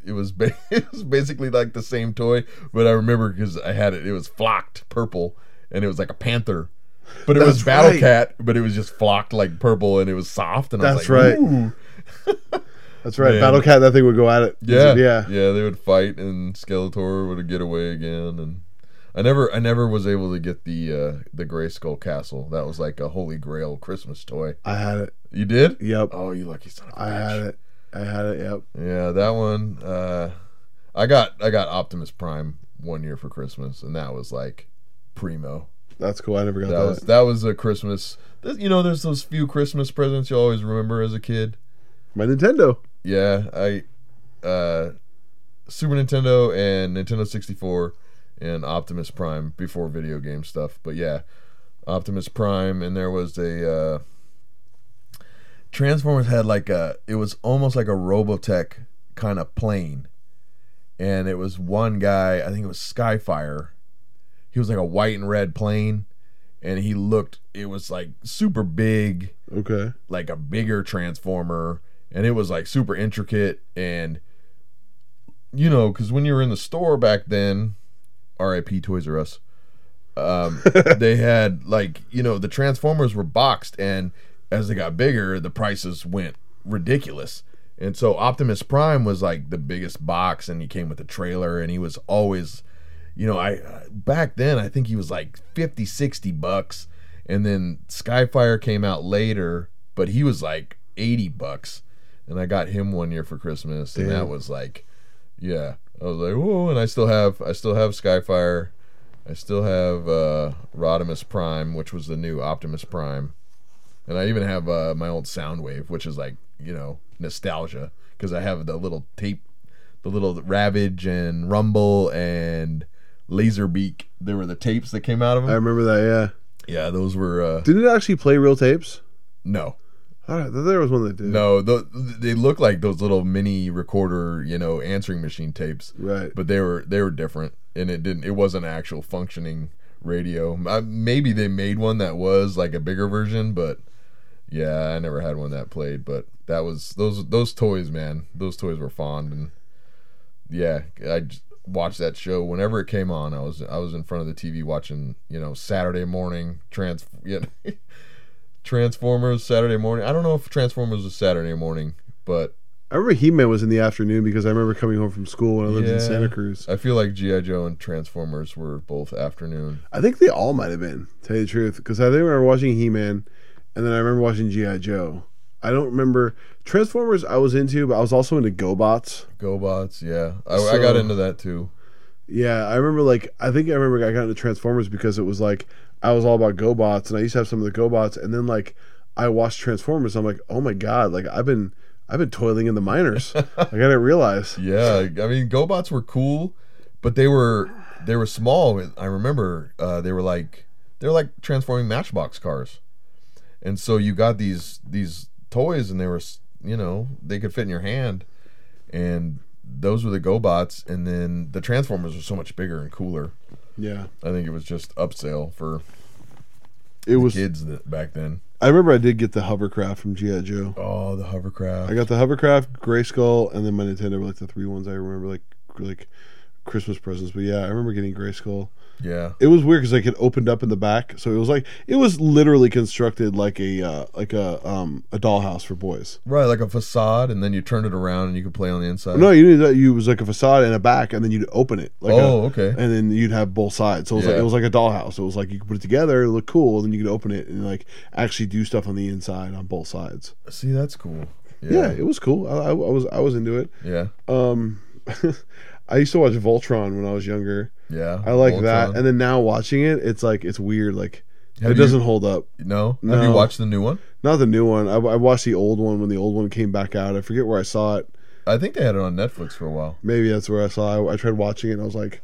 It was ba- [LAUGHS] it was basically like the same toy, but I remember because I had it. It was flocked purple, and it was like a panther. But it was Battle right. Cat, but it was just flocked like purple, and it was soft. And I was That's like, right. Ooh. [LAUGHS] That's right. Man. Battle Cat, that thing would go at it. Yeah, Yeah. yeah. They would fight, and Skeletor would get away again. And I never, I never was able to get the uh, the Grayskull Castle. That was like a holy grail Christmas toy. I had it. You did? Yep. Oh, you lucky son of a I bitch. I had it. I had it. Yep. Yeah, that one. Uh, I got, I got Optimus Prime one year for Christmas, and that was like primo. That's cool. I never got That that. was that was a Christmas. You know, there's those few Christmas presents you always remember as a kid. My Nintendo. Yeah, I uh Super Nintendo and Nintendo 64 and Optimus Prime before video game stuff. But yeah, Optimus Prime and there was a uh Transformers had like a it was almost like a Robotech kind of plane. And it was one guy, I think it was Skyfire. He was like a white and red plane and he looked it was like super big Okay. like a bigger transformer and it was like super intricate and you know because when you were in the store back then rip toys r us. Um, they had like you know the Transformers were boxed, and as they got bigger, the prices went ridiculous. And so Optimus Prime was like the biggest box, and he came with a trailer, and he was always, you know, I back then I think he was like 50, 60 bucks, and then Skyfire came out later, but he was like eighty bucks, and I got him one year for Christmas, and that was like, yeah, I was like, whoa, and I still have I still have Skyfire. I still have uh, Rodimus Prime, which was the new Optimus Prime, and I even have uh, my old Soundwave, which is like you know nostalgia because I have the little tape, the little Ravage and Rumble and Laserbeak. There were the tapes that came out of them. I remember that. Yeah. Yeah, those were uh, Didn't it actually play real tapes? no, I thought there was one that did. no. The, they look like those little mini recorder, you know, answering machine tapes. Right. but they were they were different and it didn't it wasn't an actual functioning radio uh, maybe they made one that was like a bigger version but yeah i never had one that played but that was those those toys man those toys were fond and yeah i watched that show whenever it came on i was i was in front of the tv watching you know saturday morning trans [LAUGHS] yeah, transformers saturday morning i don't know if transformers was saturday morning but I remember He Man was in the afternoon because I remember coming home from school when I lived in Santa Cruz. i feel like gi joe and transformers were both afternoon I think they all might have been, tell you the truth, because I think I remember watching He Man, and then I remember watching GI Joe. I don't remember Transformers. I was into, but I was also into GoBots. GoBots, yeah. I, I got into that too. Yeah, I remember like I think I remember I got into Transformers because it was like I was all about GoBots, and I used to have some of the GoBots, and then like I watched Transformers. I'm like, oh my god, like I've been I've been toiling in the minors. [LAUGHS] like I didn't realize. Yeah, I mean GoBots were cool, but they were they were small. I remember uh, they were like they were like transforming Matchbox cars, and so you got these these toys, and they were you know they could fit in your hand, and those were the GoBots, and then the Transformers were so much bigger and cooler. Yeah, I think it was just upsale for it was. kids that back then. I remember I did get the hovercraft from GI Joe. Oh, the hovercraft. I got the hovercraft, Grayskull, and then my Nintendo were like the three ones I remember like like Christmas presents. But yeah, I remember getting Grayskull. Yeah. It was weird because like it opened up in the back, so it was like it was literally constructed like a uh, like a um a dollhouse for boys. Right, like a facade, and then you turned it around and you could play on the inside. No, you knew that you was like a facade and a back, and then you'd open it. Like oh, a, okay. and then you'd have both sides. So it was like it was like a dollhouse. It was like you could put it together, it looked cool, and then you could open it and like actually do stuff on the inside on both sides. See, that's cool. Yeah, Yeah, it was cool. I, I, I was I was into it. yeah, Um, [LAUGHS] I used to watch Voltron when I was younger. Yeah. I like that, and then now watching it, it's like it's weird. Like Have it you- doesn't hold up. no? Have you watched the new one? Not the new one. I, I watched the old one when the old one came back out. I forget where I saw it. I think they had it on Netflix for a while. Maybe that's where I saw. it. I tried watching it. and I was like,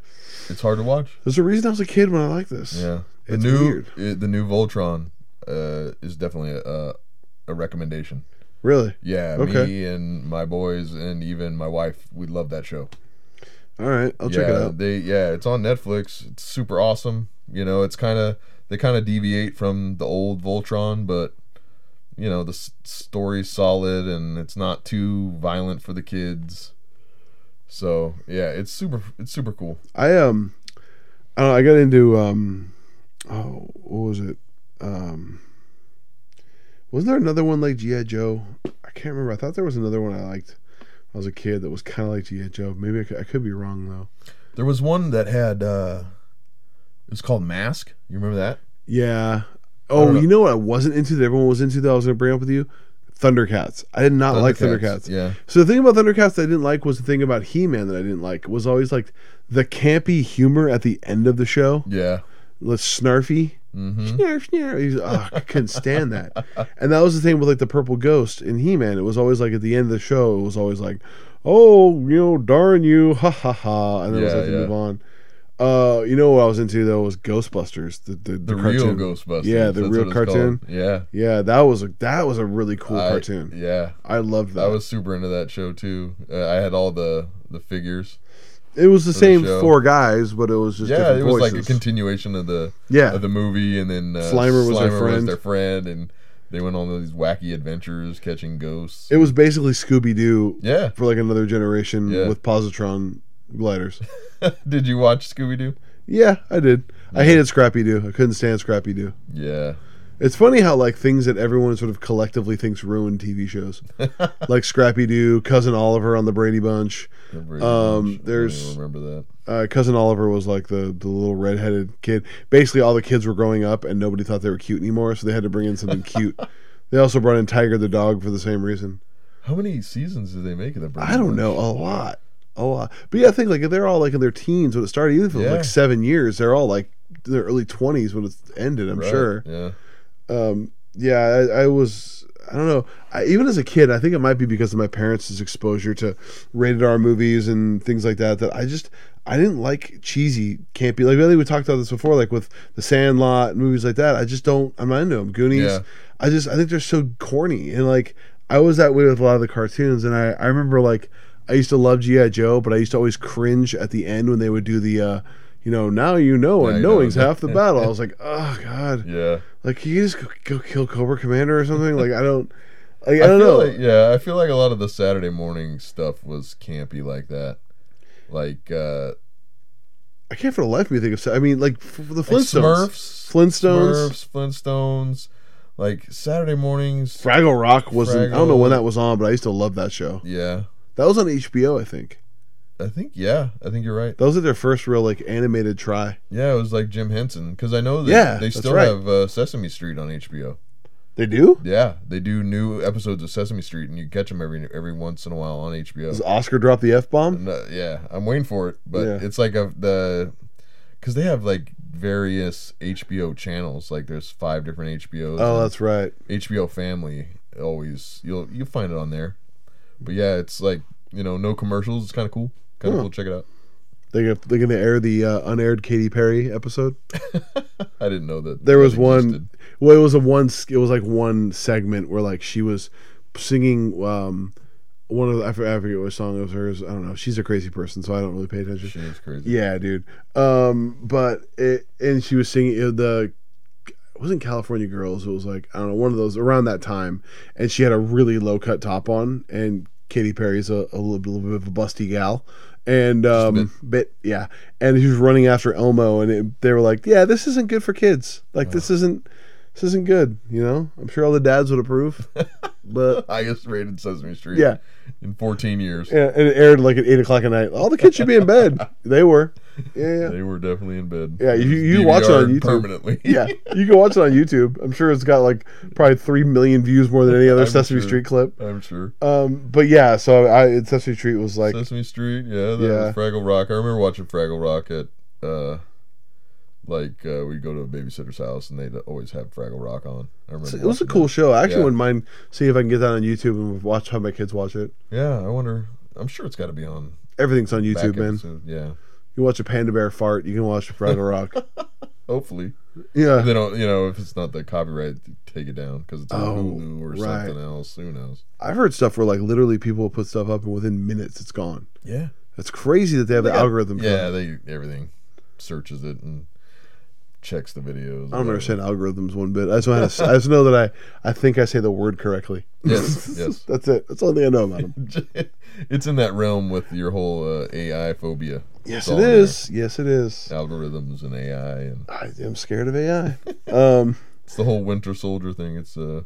It's hard to watch. "There's a reason I was a kid when I liked this." Yeah, the It's new weird. uh, the new Voltron uh, is definitely a, a a recommendation. Really. Yeah, Okay. me and my boys and even my wife, we love that show. All right, I'll yeah, check it out. They yeah, it's on Netflix. It's super awesome. You know, it's kind of they kind of deviate from the old Voltron, but you know the s- story's solid and it's not too violent for the kids. So yeah, it's super it's super cool. I um, I don't know. I got into um, oh, what was it? Um, wasn't there another one like GI Joe? I can't remember. I thought there was another one I liked. I was a kid that was kind of like GI Joe. Maybe I could, I could be wrong though. There was one that had uh it was called Mask. You remember that? Yeah. Oh, know. you know what I wasn't into that everyone was into that I was going to bring up with you? Thundercats. I did not like Thundercats. Yeah. So the thing about Thundercats that I didn't like was the thing about He-Man that I didn't like was always like the campy humor at the end of the show. Yeah. Let's snarfy. Mhm. Snarf, snarf. He's, oh, I couldn't stand that. And that was the thing with like the purple ghost in He-Man. It was always like at the end of the show, it was always like, "Oh, you know, darn you, ha ha ha," and then it was Yeah, like to yeah. move on. Uh, you know what I was into though was Ghostbusters, the the, The, the, real cartoon. Ghostbusters. Yeah, the that's real cartoon. called. Yeah. Yeah, that was a that was a really cool I- cartoon. Yeah. I loved that. I was super into that show too. Uh, I had all the the figures. It was the for the same four guys, but it was just yeah, different it was voices. like a continuation of the yeah, of the movie, and then uh, Slimer was their friend. their friend, and they went on these wacky adventures catching ghosts. it was basically Scooby Doo yeah. for like another generation Yeah. with positron gliders. [LAUGHS] Did you watch Scooby Doo? Yeah, I did. I hated Scrappy Doo. I couldn't stand Scrappy Doo. Yeah. It's funny how like things that everyone sort of collectively thinks ruin TV shows, [LAUGHS] like Scrappy Doo, Cousin Oliver on the Brady Bunch. The Brady Um, Bunch. I don't there's- remember that. Uh, Cousin Oliver was like the the little redheaded kid. Basically, all the kids were growing up, and nobody thought they were cute anymore, so they had to bring in something [LAUGHS] cute. They also brought in Tiger the dog for the same reason. How many seasons did they make of the Brady I don't Bunch? know a lot, a lot. But yeah, I think like they're all like in their teens when it started. Even if it was Yeah. like seven years, they're all like in their early twenties when it ended. I'm Right, sure. Yeah. Um, yeah, I, I was. I don't know. I, even as a kid, I think it might be because of my parents' exposure to rated R movies and things like that. That I just I didn't like cheesy, campy. Like I think we talked about this before, like with The Sandlot and movies like that. I just don't. I'm not into them. Goonies. Yeah. I just I think they're so corny and like I was that way with a lot of the cartoons. And I I remember like I used to love GI Joe, but I used to always cringe at the end when they would do the. uh you know, now you know, Now and you know. knowing's half the [LAUGHS] battle. I was like, oh god, Yeah. like, can you just go, go kill Cobra Commander or something? Like, I don't, like, I don't know. Like, yeah, I feel like a lot of the Saturday morning stuff was campy like that. Like uh I can't for the life of me think of. I mean, like the like Flintstones, Smurfs, Flintstones, Smurfs, Flintstones, like Saturday mornings. Fraggle Rock wasn't. I don't know when that was on, but I used to love that show. yeah, That was on HBO, I think. I think yeah, I think you're right. Those are their first real like animated try. Yeah, it was like Jim Henson because I know that Yeah, they still right. have uh, Sesame Street on HBO. They do. Yeah, they do new episodes of Sesame Street, and you catch them every every once in a while on HBO. Does Oscar drop the f bomb? Uh, yeah, I'm waiting for it, but Yeah. it's like a the because they have like various HBO channels. Like there's five different HBOs. Oh, that's right. HBO Family. Always you'll you'll find it on there. But yeah, it's like you know no commercials. It's kind of cool. Kind of cool. Check it out. They they're going to air the uh, unaired Katy Perry episode. [LAUGHS] I didn't know that There that was one. Well, it was a one. It was like one segment where like she was singing. um one of the, I forget what song it was hers. I don't know. She's a crazy person, so I don't really pay attention. She is crazy. Yeah, dude. Um, but it and she was singing uh, the it wasn't California Girls. It was like I don't know one of those around that time, and she had a really low cut top on, and Katy Perry's a, a little, little bit of a busty gal, and um, bit. yeah, and she was running after Elmo, and it, they were like, yeah, this isn't good for kids. Like this isn't this isn't good. You know, I'm sure all the dads would approve, [LAUGHS] but [LAUGHS] Highest rated Sesame Street. Yeah. In 14 years. yeah, and it aired like at eight o'clock at night. All the kids should be in bed. [LAUGHS] They were. Yeah, yeah. They were definitely in bed. Yeah, you- you watch it on [LAUGHS] YouTube. permanently. yeah, you can watch it on YouTube. I'm sure it's got like probably three million views more than any other I'm Sesame sure. Street clip. I'm sure. Um, but yeah, so I Sesame Street was like, Sesame Street, yeah, that Yeah. was Fraggle Rock. I remember watching Fraggle Rock at, uh, like uh, we'd go to a babysitter's house and they'd always have Fraggle Rock on. I remember it was a cool that. show. I actually Yeah. wouldn't mind seeing if I can get that on YouTube and watch how my kids watch it. Yeah, I wonder. I'm sure it's got to be on Everything's on YouTube, man. episode. Yeah, You watch a panda bear fart, you can watch Fraggle [LAUGHS] Rock. hopefully yeah, they don't. You know, if it's not the copyright, take it down because it's on Oh, Hulu or right. something else. Who knows? I've heard stuff where like literally people put stuff up and within minutes it's gone. Yeah, It's crazy that they have the got- algorithm. Yeah, they everything searches it and checks the videos. I don't understand algorithms one bit. I just, I just know that I, I think I say the word correctly. Yes, [LAUGHS] yes. That's it. That's the only thing I know about them. [LAUGHS] it's in that realm with your whole uh, AI phobia. Yes, it is. Yes, it is. Algorithms and AI, and I am scared of AI. Um, [LAUGHS] it's the whole Winter Soldier thing. It's uh,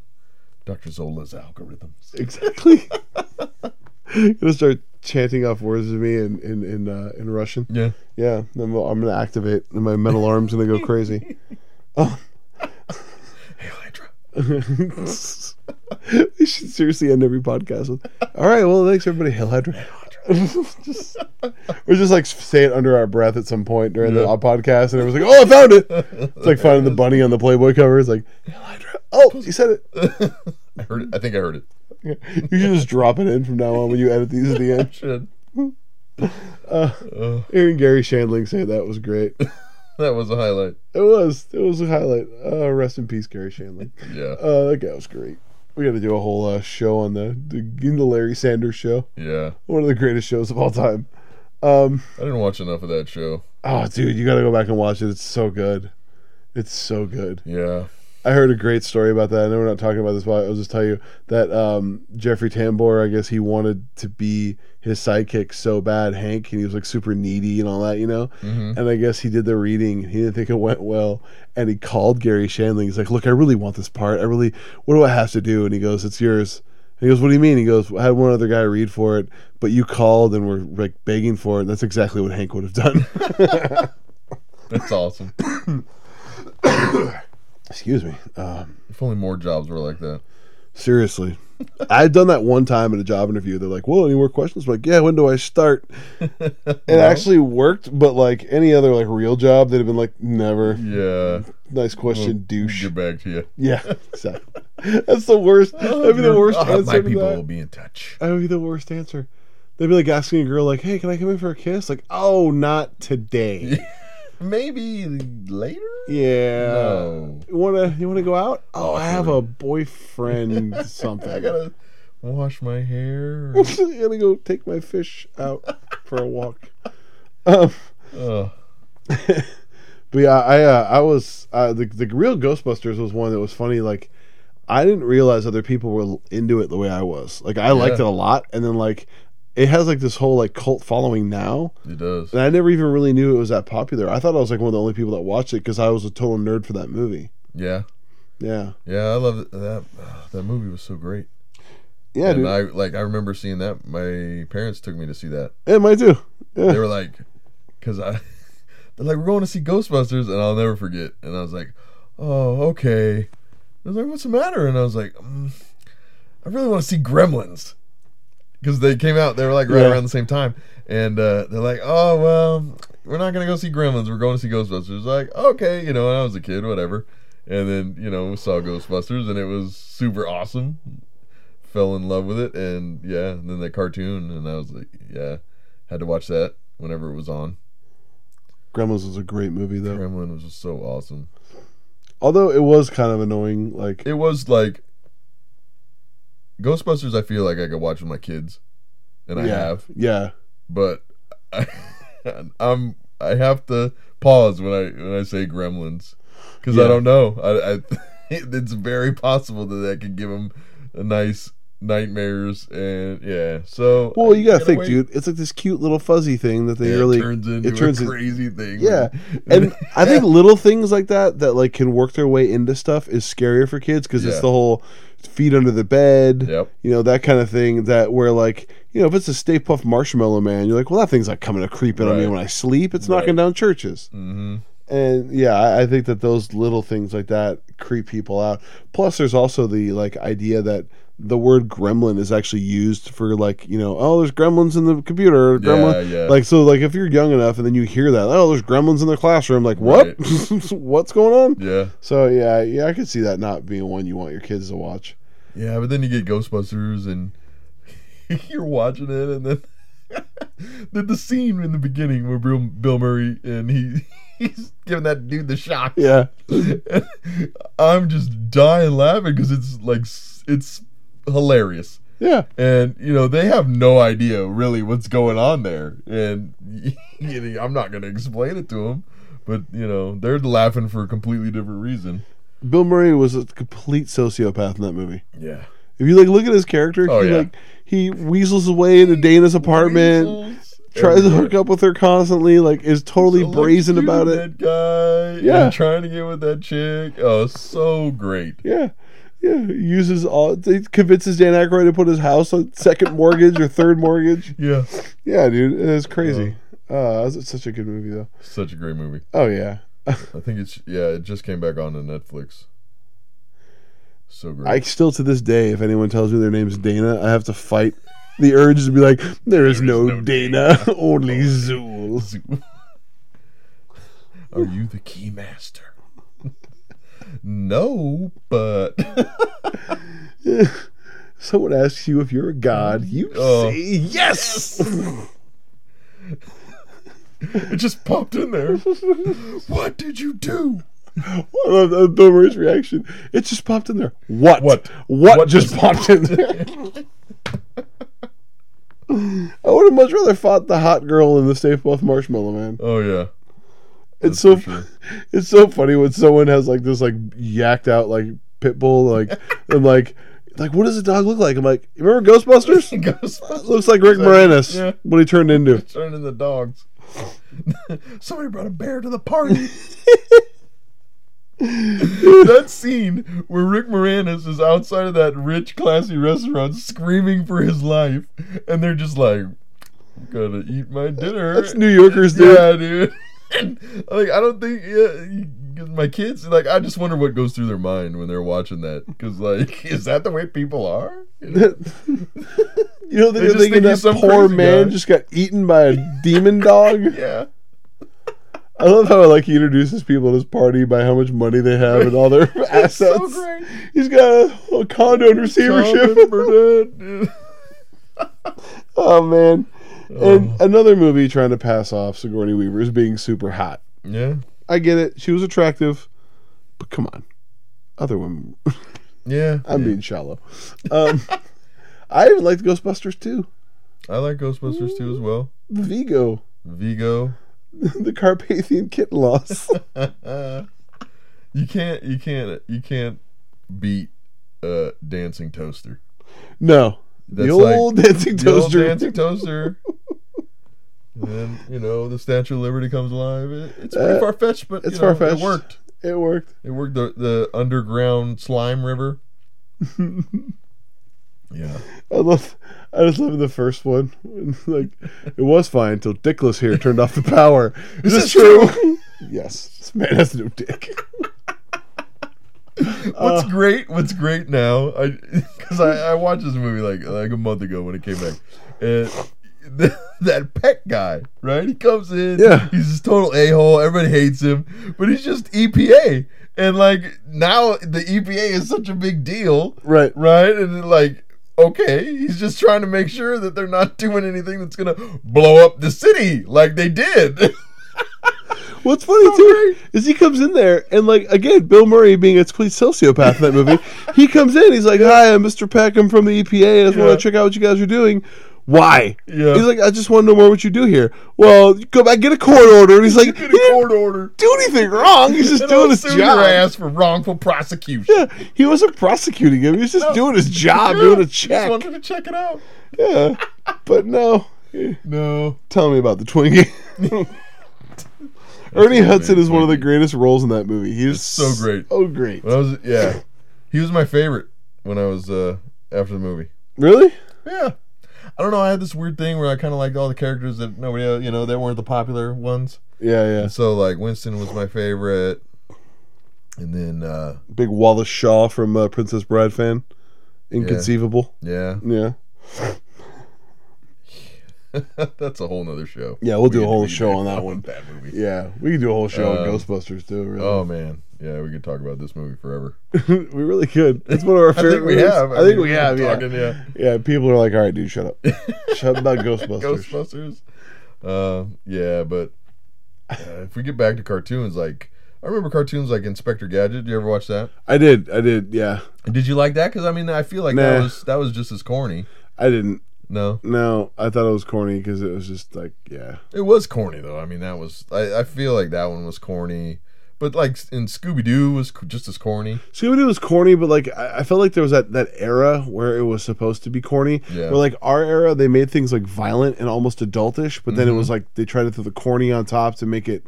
Dr. Zola's algorithms. exactly. [LAUGHS] gonna start chanting off words to me in in in, uh, in Russian. Yeah. Yeah, I'm, I'm gonna activate, and my mental arm's gonna go crazy. [LAUGHS] Oh, [LAUGHS] we should seriously end every podcast with. All right, well, thanks everybody. Hail Hydra. just, we're just like say it under our breath at some point during the podcast, and it was like, "Oh, I found it!" It's like finding the bunny on the Playboy cover. It's like, "Hail Hydra." Oh, you said it. I heard it. I think I heard it. You should just drop it in from now on when you edit these at the end. [LAUGHS] Should. Uh, hearing Garry Shandling say that was great. [LAUGHS] that was a highlight. It was. It was a highlight. Uh, rest in peace, Garry Shandling. Yeah. Uh, that guy was great. We got to do a whole uh, show on the, the the Larry Sanders show. Yeah. One of the greatest shows of all time. Um, I didn't watch enough of that show. oh, dude, you got to go back and watch it. It's so good. It's so good. Yeah. I heard a great story about that. I know we're not talking about this, but I'll just tell you that um, Jeffrey Tambor, I guess he wanted to be his sidekick so bad, Hank, and he was like super needy and all that, you know. Mhm. And I guess he did the reading. He didn't think it went well, and he called Garry Shandling. He's like, "Look, I really want this part. I really. What do I have to do?" And he goes, "It's yours." And he goes, "What do you mean?" He goes, "I had one other guy read for it, but you called and were like begging for it. And that's exactly what Hank would have done." [LAUGHS] That's awesome. [COUGHS] [COUGHS] [COUGHS] Excuse me. Um, If only more jobs were like that. Seriously. [LAUGHS] I had done that one time at a job interview. They're like, "Well, any more questions?" I'm like, "Yeah, when do I start?" [LAUGHS] It actually worked, but like any other like real job, they'd have been like, "Never." Yeah. Nice question, We'll douche. Get back to you. Yeah, [LAUGHS] exactly. That's the worst. That'd be the worst Uh, answer. my people will be in touch. That would be the worst answer. They'd be like asking a girl, like, "Hey, can I come in for a kiss?" Like, "Oh, not today." Maybe later. yeah. No. You wanna you wanna go out? Oh, I have a boyfriend. [LAUGHS] Something. I gotta wash my hair. [LAUGHS] I'm gonna go take my fish out for a walk. Um, Ugh. [LAUGHS] but yeah, I uh, I was uh, the the real Ghostbusters was one that was funny. Like I didn't realize other people were into it the way I was. Like I liked it a lot, and then like it has like this whole like cult following now, It does. and I never even really knew it was that popular. I thought I was like one of the only people that watched it because I was a total nerd for that movie. Yeah. Yeah, Yeah, I love that. That movie was so great. yeah, and dude. I like I remember seeing that. My parents took me to see that. yeah, mine too. Yeah. They were like, because I, [LAUGHS] they're like, we're going to see Ghostbusters, and I'll never forget. And I was like, oh, okay. I was like, what's the matter? And I was like, mm, I really want to see Gremlins. Because they came out, they were like right Yeah. around the same time. And uh, they're like, oh, well, we're not going to go see Gremlins. We're going to see Ghostbusters. Like, okay, you know, and I was a kid, whatever. And then, you know, we saw Ghostbusters, and it was super awesome. Fell in love with it. And yeah, and then the cartoon, and I was like, yeah, had to watch that whenever it was on. Gremlins was a great movie though. Gremlin was just so awesome. Although it was kind of annoying. Like It was like Ghostbusters. I feel like I could watch with my kids, and I yeah, have, yeah. but I, [LAUGHS] I'm I have to pause when I when I say Gremlins because Yeah. I don't know. I, I [LAUGHS] it's very possible that that could give them a nice nightmares and yeah. So Well, you gotta think, dude. It's like this cute little fuzzy thing that they Yeah, really it turns into it turns a in- crazy thing. Yeah, [LAUGHS] and I think little things like that that like can work their way into stuff is scarier for kids because it's the whole feet under the bed, Yep. you know that kind of thing. That where like you know if it's a Stay Puft Marshmallow Man, you're like, well, that thing's like coming to creep creeping on me when I sleep. It's Right. knocking down churches. hmm And yeah, I think that those little things like that creep people out. Plus, there's also the like idea that the word gremlin is actually used for like you know oh there's gremlins in the computer gremlin Yeah, yeah. like so like if you're young enough and then you hear that oh there's gremlins in the classroom like what [LAUGHS] what's going on Yeah. so yeah yeah I could see that not being one you want your kids to watch Yeah, but then you get Ghostbusters and [LAUGHS] you're watching it, and then [LAUGHS] the, the scene in the beginning where Bill, Bill Murray and he he's giving that dude the shock. yeah I'm just dying laughing because it's like it's hilarious, yeah and you know they have no idea really what's going on there, and [LAUGHS] you know, I'm not gonna explain it to them, but you know they're laughing for a completely different reason. Bill Murray was a complete sociopath in that movie Yeah. if you like look at his character Oh, he yeah. like he weasels away into Dana's apartment Weasels tries to hook up with her constantly like is totally So, brazen about it That guy, yeah, trying to get with that chick. Oh, so great. Yeah. Yeah. Uses all he convinces Dan Aykroyd to put his house on second mortgage or third mortgage. [LAUGHS] Yeah, Yeah, dude. It's crazy. Uh, it's such a good movie though. such a great movie. Oh yeah. I think it's yeah, it just came back on to Netflix. So great. I still to this day, if anyone tells me their name's Dana, I have to fight the urge to be like, there is, no, no Dana, [LAUGHS] only Zuul. [LAUGHS] Are you the key master? No, but [LAUGHS] Someone asks you if you're a god, you Oh. say yes. it just popped in there. what did you do? What a- a Bill Murray's reaction. It just popped in there. What? What? What, What just popped in there? [LAUGHS] I would have much rather fought the hot girl in the Stay Puft Marshmallow Man. Oh yeah. It's so sure. it's so funny when someone has like this like yacked out like pit bull like [LAUGHS] and like like what does the dog look like? I'm like, you remember Ghostbusters? [LAUGHS] Ghostbusters Looks like Rick Moranis. Yeah. What he turned into. turned into dogs. [LAUGHS] Somebody brought a bear to the party. that scene where Rick Moranis is outside of that rich, classy restaurant screaming for his life, and they're just like, "I'm gonna eat my dinner." That's New Yorkers, dude. Yeah, dude. And, [LAUGHS] like, I don't think yeah, my kids like. I just wonder what goes through their mind when they're watching that. Because like, [LAUGHS] is that the way people are? You know? [LAUGHS] You know, just thinking think that some poor man guy. just got eaten by a demon dog. yeah. I love how like he introduces people at his party by how much money they have and all their assets. so great. He's got a, a condo in receivership. And oh man. And another movie trying to pass off Sigourney Weaver as being super hot. Yeah. I get it. She was attractive, but come on. Other women. [LAUGHS] Yeah. I'm yeah. being shallow. Um, [LAUGHS] I even liked Ghostbusters too. I like Ghostbusters too as well. Vigo, Vigo. [LAUGHS] the Carpathian kitten loss. you can't you can't you can't beat uh dancing toaster. no, the old like dancing The old toaster. dancing toaster. And then, you know, the Statue of Liberty comes alive. It, it's pretty Uh, far fetched, but it's you know, far-fetched. it worked. It worked. It worked the, the underground slime river. [LAUGHS] yeah. I love. I just love the first one. [LAUGHS] like it was fine until Dickless here turned off the power. [LAUGHS] Is this this true? yes. This man has no dick. What's great? What's great now? I because I, I watched this movie like like a month ago when it came back, and th- [LAUGHS] that pet guy, right? He comes in, Yeah. He's this total a hole. Everybody hates him, but he's just EPA, and like now the EPA is such a big deal, Right. right? And like. Okay, he's just trying to make sure that they're not doing anything that's gonna blow up the city like they did. [LAUGHS] What's funny So too great. is he comes in there and like again, Bill Murray being a complete sociopath in that movie, he comes in, he's like, "Hi, I'm Mr. Peck. I'm from the EPA. I just Yeah. want to check out what you guys are doing." Why? Yeah. He's like, "I just want to know more what you do here." Well, go back, get a court order. And he's like, Get "He a court order. do anything wrong. He's just doing his job." your ass for wrongful prosecution. Yeah, he wasn't prosecuting him. He was just No. doing his [LAUGHS] job, Yeah, doing a Just check. wanted to check it out. Yeah, but no. [LAUGHS] No. Tell me about the Twinkie. [LAUGHS] Ernie Hudson is one of the greatest roles in that movie. He is so great. So great. When I was yeah, he was my favorite when I was uh after the movie. Really? Yeah. I don't know. I had this weird thing where I kind of liked all the characters that nobody, else, you know, that weren't the popular ones. Yeah, yeah. And so like Winston was my favorite, and then uh Big Wallace Shawn from uh, Princess Bride fan. Inconceivable. yeah, Yeah. [LAUGHS] that's a whole nother show. Yeah, we'll do a whole show on that one. That movie. Yeah, we can do a whole show on Um, Ghostbusters too. Really, Oh man, yeah, we could talk about this movie forever. [LAUGHS] we really could. It's one of our [LAUGHS] I favorite. think we movies. have. I, think mean, we have. Yeah. talking, yeah. Yeah. People are like, "All right, dude, shut up. shut up about Ghostbusters." Ghostbusters. Uh, yeah, but uh, if we get back to cartoons, like I remember cartoons like Inspector Gadget. Did you ever watch that? I did. I did. Yeah. Did you like that? Because I mean, I feel like that was that was just as corny. I didn't. No, No, I thought it was corny because it was just like, yeah. it was corny though. I mean, that was I, I feel like that one was corny. But like in Scooby Doo was just as corny. Scooby Doo was corny, but like I, I felt like there was that that era where it was supposed to be corny. Yeah. Where like our era, they made things like violent and almost adultish, but then Mm-hmm. it was like they tried to throw the corny on top to make it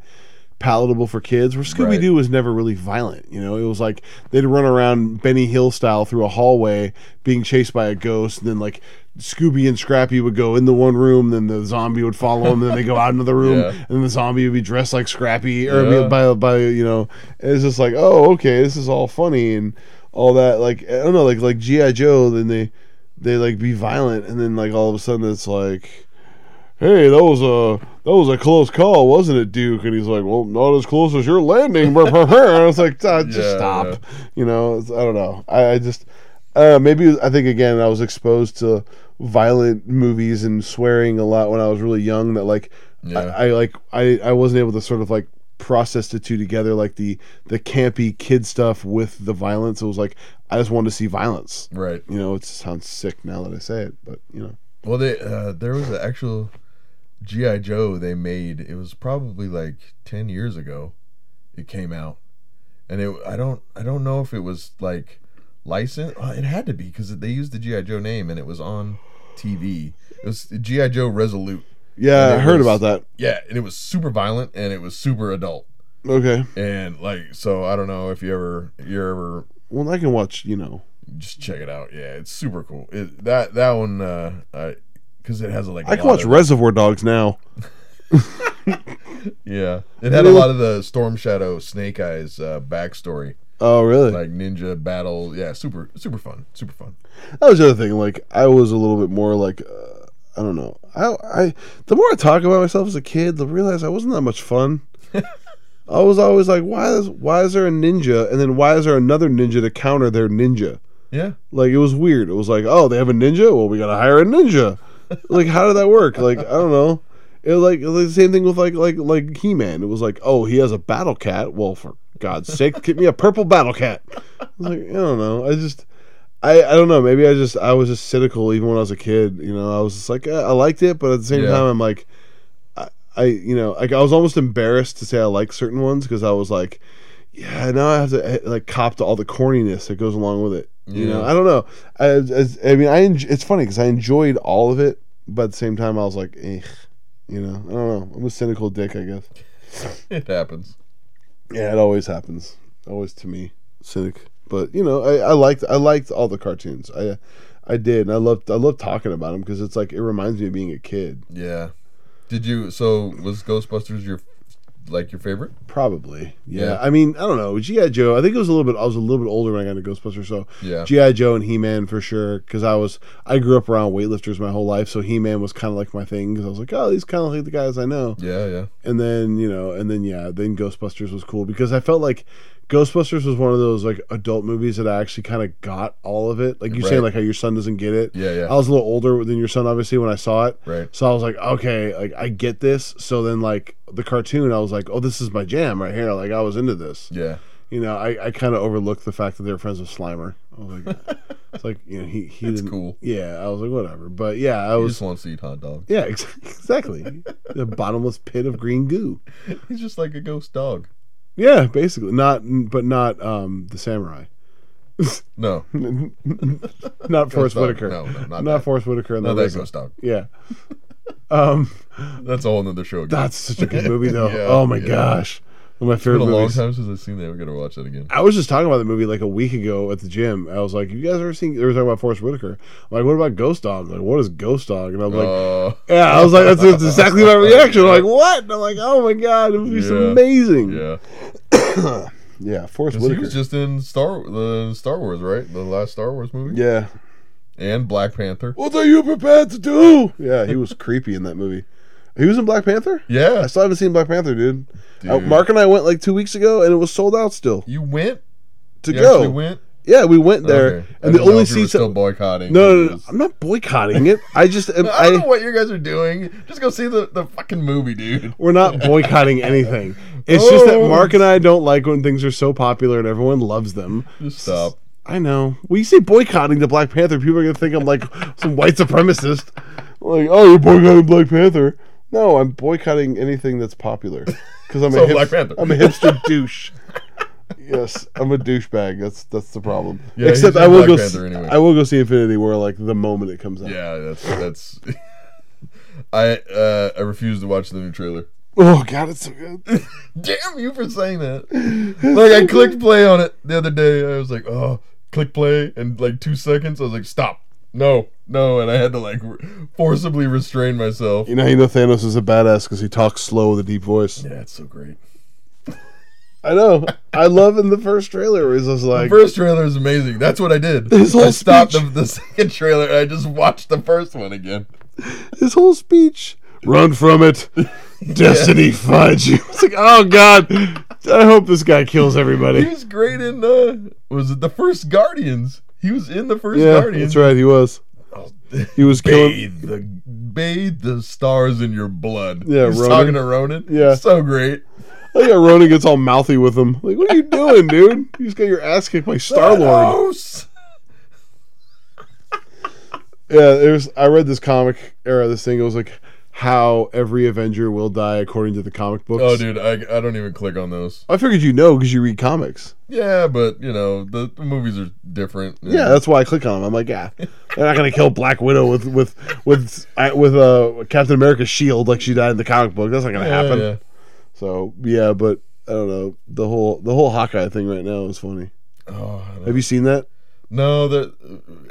palatable for kids. Where Scooby Doo was never really violent. You know, it was like they'd run around Benny Hill style through a hallway, being chased by a ghost, and then like. Scooby and Scrappy would go in the one room, then the zombie would follow them, and then they go out into the room, Yeah. and then the zombie would be dressed like Scrappy, or Yeah. be by by you know, and it's just like, oh, okay, this is all funny and all that. Like I don't know, like like GI Joe, then they they like be violent, and then like all of a sudden it's like, hey, that was a that was a close call, wasn't it, Duke? And he's like, well, not as close as your landing, [LAUGHS] and I was like, "Ah, just Yeah, stop, yeah. you know. it's- I don't know. I, I just. Uh, maybe I think again I was exposed to violent movies and swearing a lot when I was really young. That like Yeah. I, I like I I wasn't able to sort of like process the two together, like the the campy kid stuff with the violence. It was like I just wanted to see violence. Right. You know, it sounds sick now that I say it, but you know, Well, they uh, there was an actual GI Joe they made. It was probably like ten years ago. It came out, and it. I don't. I don't know if it was like licensed. Uh, it had to be because they used the GI Joe name, and it was on TV. It was GI Joe Resolute. Yeah, I heard was- about that. Yeah, and it was super violent and it was super adult. Okay. And like, so I don't know if you ever, you ever Well, I can watch. You know. just check it out. Yeah, it's super cool. It, that that one, uh, I because it has like I can watch of- Reservoir Dogs now. [LAUGHS] Yeah, it had a lot of the Storm Shadow Snake Eyes uh, backstory, Oh, really? like ninja battle. Yeah, super super fun, super fun. that was the other thing. Like, I was a little bit more like, uh, I don't know. I, I, the more I talk about myself as a kid, the realize I wasn't that much fun. [LAUGHS] I was always like, why is why is there a ninja, and then why is there another ninja to counter their ninja? Yeah, Like, it was weird. It was like, oh, they have a ninja. Well, we gotta hire a ninja. Like, how did that work? Like, I don't know. It was like, it was the same thing with like like like He Man. It was like, oh, he has a battle cat. Well, for God's sake, get me a purple battle cat. I was like, I don't know. I just, I I don't know. Maybe I just I was just cynical even when I was a kid. You know, I was just like, eh, I liked it, but at the same Yeah. time, I'm like, I, I you know, like I was almost embarrassed to say I like certain ones because I was like. Yeah, now I have to eh, like cop to all the corniness that goes along with it. You know, I don't know. I, as, I mean, I enj- it's funny because I enjoyed all of it, but at the same time, I was like, eh, you know, I don't know. I'm a cynical dick, I guess. [LAUGHS] it happens. Yeah, it always happens. Always to me, cynic. But you know, I, I liked I liked all the cartoons. I I did, and I loved I loved talking about them because it's like it reminds me of being a kid. Yeah. Did you? So was Ghostbusters your like your favorite? Probably, yeah. Yeah. I mean, I don't know. GI Joe. I think it was a little bit. I was a little bit older when I got into Ghostbusters, so Yeah. GI Joe and He Man for sure. Because I was I grew up around weightlifters my whole life, so He Man was kind of like my thing. Because I was like, oh, these kind of like the guys I know. Yeah, yeah. And then you know, and then yeah, then Ghostbusters was cool because I felt like Ghostbusters was one of those like adult movies that I actually kind of got all of it. Like you saying, Right. like how your son doesn't get it. Yeah, yeah. I was a little older than your son, obviously, when I saw it. Right. So I was like, okay, like I get this. So then, like the cartoon, I was like, oh, this is my jam right here. Like I was into this. Yeah. You know, I, I kind of overlooked the fact that they were friends with Slimer. I was like, [LAUGHS] it's like you know, he he It's didn't. cool. Yeah, I was like, whatever. But yeah, I He was. just wants to eat hot dog. Yeah, [LAUGHS] exactly. the bottomless pit of green goo. [LAUGHS] He's just like a ghost dog. Yeah, basically, not but not um the samurai. No, [LAUGHS] not Forest dog. Whitaker. No, no, not not that. Forest Whitaker. And not the that ghost dog. Yeah. [LAUGHS] Um, That's a whole nother show. Again. that's such a good movie though. [LAUGHS] Yeah, oh my yeah. gosh, one of my It's been favorite a long time since I've seen that. We're gonna watch that again. I was just talking about the movie like a week ago at the gym. I was like, "You guys ever seen?" They were talking about Forest Whitaker. I'm like, what about Ghost Dog? Like, what is Ghost Dog? And I'm like, Uh, yeah, I was like, that's, that's exactly my [LAUGHS] reaction. I'm like, what? And I'm like, oh my god, it would be Yeah. amazing. yeah, [COUGHS] Yeah, Forest 'Cause he Whitaker. was just in Star the Star Wars, right? The last Star Wars movie. yeah. And Black Panther. What are you prepared to do? Yeah, he was creepy in that movie. He was in Black Panther. Yeah, I still haven't seen Black Panther, dude. Uh, Mark and I went like two weeks ago, and it was sold out still you went. to You go. actually went. Yeah, we went there, Okay. And the only if you were seats. still that- boycotting. no, no, no, I'm not boycotting it. I just, [LAUGHS] I don't know what you guys are doing. Just go see the, the fucking movie, dude. we're not [LAUGHS] boycotting anything. It's just that Oh. Mark and I don't like when things are so popular and everyone loves them. Just stop. I know. When you say boycotting the Black Panther, people are gonna think I'm like [LAUGHS] some white supremacist. Like, oh, you're boycotting Black Panther. No, I'm boycotting anything that's popular [LAUGHS] because I'm So a hip- Black Panther. I'm a hipster [LAUGHS] douche. Yes, I'm a douchebag. That's that's the problem. Yeah, Except I will Black go. Panther see, anyway. I will go see Infinity War like the moment it comes out. Yeah, that's that's. [LAUGHS] I uh, I refuse to watch the new trailer. Oh God, it's so good. Damn you for saying that. Like I clicked play on it the other day. I was like, oh, click play, and like two seconds, I was like, stop, no, no, and I had to like forcibly restrain myself. You know, you know Thanos is a badass because he talks slow with a deep voice. Yeah, it's so great. I know. I love in the first trailer where he's just The like, first trailer is amazing. That's what I did. His whole I stopped the, speech. the [LAUGHS] second trailer and I just watched the first one again. his whole speech. Run from it. [LAUGHS] Destiny finds you. [LAUGHS] It's like, oh God. I hope this guy kills He everybody. was great in uh was it the first Guardians? He was in the first Yeah, that's right. He was. Oh, He was killing. bathe the bathe the stars in your blood. Yeah, he was Ronan. talking to Ronan. Yeah. so great. Like, yeah, Ronan gets all mouthy with him. Like, what are you doing, dude? You just got your ass kicked by Star Lord. Yeah, there's. I read this comic era. This thing. It was like, how every Avenger will die according to the comic books. Oh, dude, I, I don't even click on those. I figured you know because you read comics. Yeah, but you know the, the movies are different. Yeah, that's why I click on them. I'm like, yeah, they're not gonna kill Black Widow with with with with uh, Captain America's shield like she died in the comic book. That's not gonna Yeah, happen. yeah. So yeah, but I don't know the whole the whole Hawkeye thing right now is funny. Oh, I don't- Have you seen that? no, that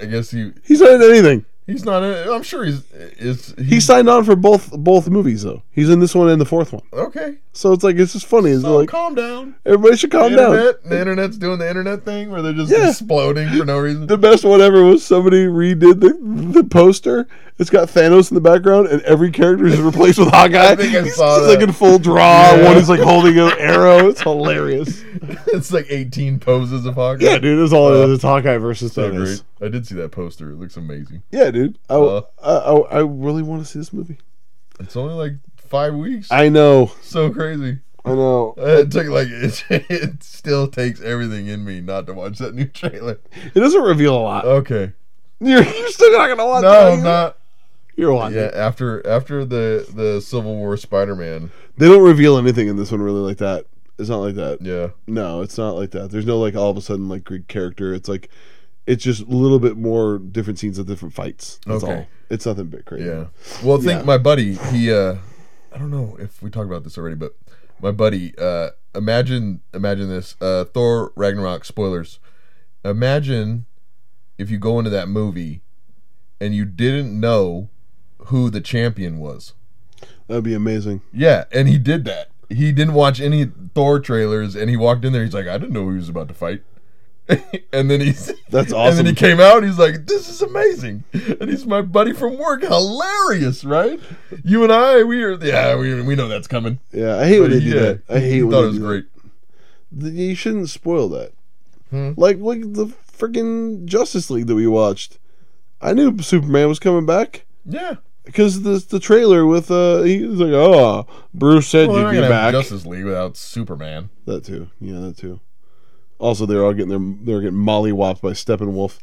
I guess he He's not in anything. He's not. In, I'm sure he's is He signed on for both both movies though. He's in this one and the fourth one. okay. So it's like it's just funny. It's So like calm down. everybody should calm the down. internet, the internet's doing the internet thing where they're just Yeah. exploding for no reason. The best one ever was somebody redid the the poster. It's got Thanos in the background, and every character is replaced with Hawkeye. I think I He's saw just that. like in full draw. Yeah. One is like holding an arrow. It's hilarious. [LAUGHS] it's like 18 poses of Hawkeye. Yeah, dude, it's all Uh. It's Hawkeye versus So Thanos. great. I did see that poster. It looks amazing. Yeah, dude. I, Uh. I, I, I really want to see this movie. It's only like five weeks. I know. so crazy. I know. It took like it, [LAUGHS] it still takes everything in me not to watch that new trailer. It doesn't reveal a lot. Okay. You're, you're still not gonna watch. No, it. I'm not. You're watching. Yeah, after after the the Civil War Spider-Man. They don't reveal anything in this one really like that. It's not like that. Yeah. No, it's not like that. There's no like all of a sudden like Greek character. It's like it's just a little bit more different scenes of different fights. That's Okay. all. It's nothing big crazy. Yeah. Well, think Yeah. my buddy, he uh I don't know if we talked about this already, but my buddy, uh imagine imagine this. Uh Thor Ragnarok spoilers. Imagine if you go into that movie and you didn't know who the champion was. That'd be amazing. Yeah, and he did that. He didn't watch any Thor trailers and he walked in there, he's like, I didn't know who he was about to fight. And then he's [LAUGHS] That's awesome. And then he came out. He's like, "This is amazing," and he's my buddy from work. Hilarious, right? You and I, we are, yeah, we, we know that's coming. Yeah, I hate when But they do that. I hate he when thought it was great. that. You shouldn't spoil that. Hmm. Like like the freaking Justice League that we watched. I knew Superman was coming back Yeah, because the the trailer with uh he was like, oh, Bruce said well, you'd be back. Justice League without Superman. That too. Yeah, that too. Also, they're all getting their they're getting mollywopped by Steppenwolf.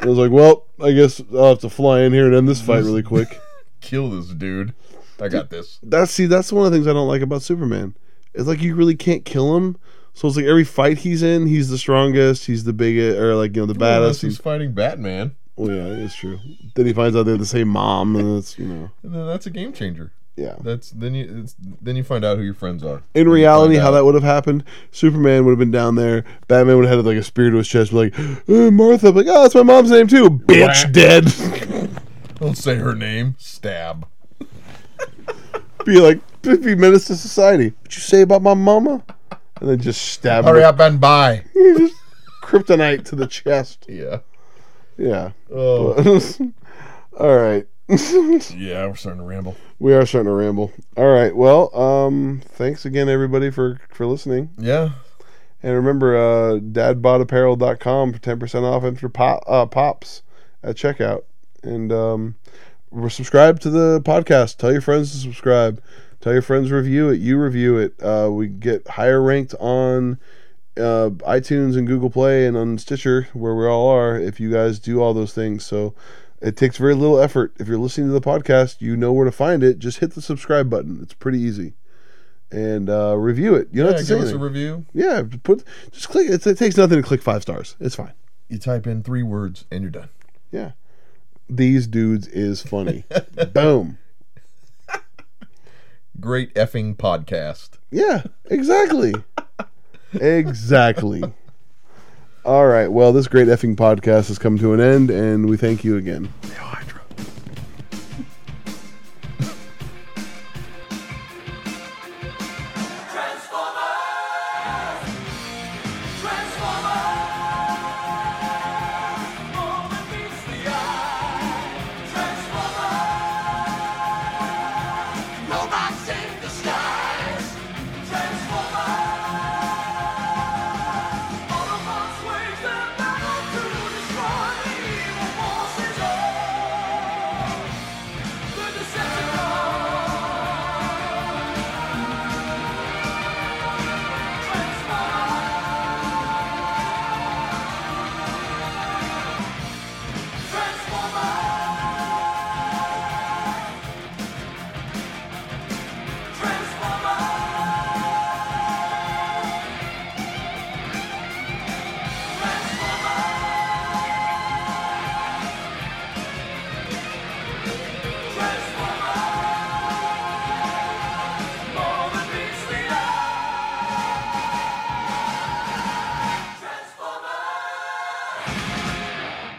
I was like, well, I guess I'll have to fly in here and end this fight really quick. [LAUGHS] Kill this dude. I got this. That's see, that's one of the things I don't like about Superman. It's like you really can't kill him. So it's like every fight he's in, he's the strongest, he's the biggest, or like you know the baddest. he's He's, fighting Batman, well, yeah, it's true. Then he finds out they're the same mom, and it's you know, and then that's a game changer. Yeah. That's then you it's, then you find out who your friends are. In reality, how that would have happened, Superman would have been down there. Batman would have had like a spear to his chest, like, "Uh, Martha, like, oh, that's my mom's name too. Bitch, dead. [LAUGHS] Don't say her name. Stab. be like, be menace to society. What you say about my mama? And then just stab Hurry her. up and buy. [LAUGHS] Kryptonite to the chest. Yeah. Yeah. Oh. [LAUGHS] All right. Yeah, we're starting to ramble. we are starting to ramble. All right. Well, um, thanks again, everybody, for for listening. Yeah. And remember, uh, dadbodapparel.com for 10% off and for pop, uh, pops at checkout. And um, we're subscribed to the podcast. Tell your friends to subscribe. Tell your friends review it. You review it. Uh, we get higher ranked on uh, iTunes and Google Play and on Stitcher, where we all are, if you guys do all those things. So it takes very little effort. If you're listening to the podcast, you know where to find it. Just hit the subscribe button. It's pretty easy. And uh, review it. You don't Yeah, have to say give us a review. Yeah, put just click. It, it takes nothing to click five stars. It's fine. You type in three words and you're done. Yeah, these dudes is funny. [LAUGHS] Boom. Great effing podcast. Yeah, exactly. [LAUGHS] exactly. All right. Well, this great effing podcast has come to an end, and we thank you again.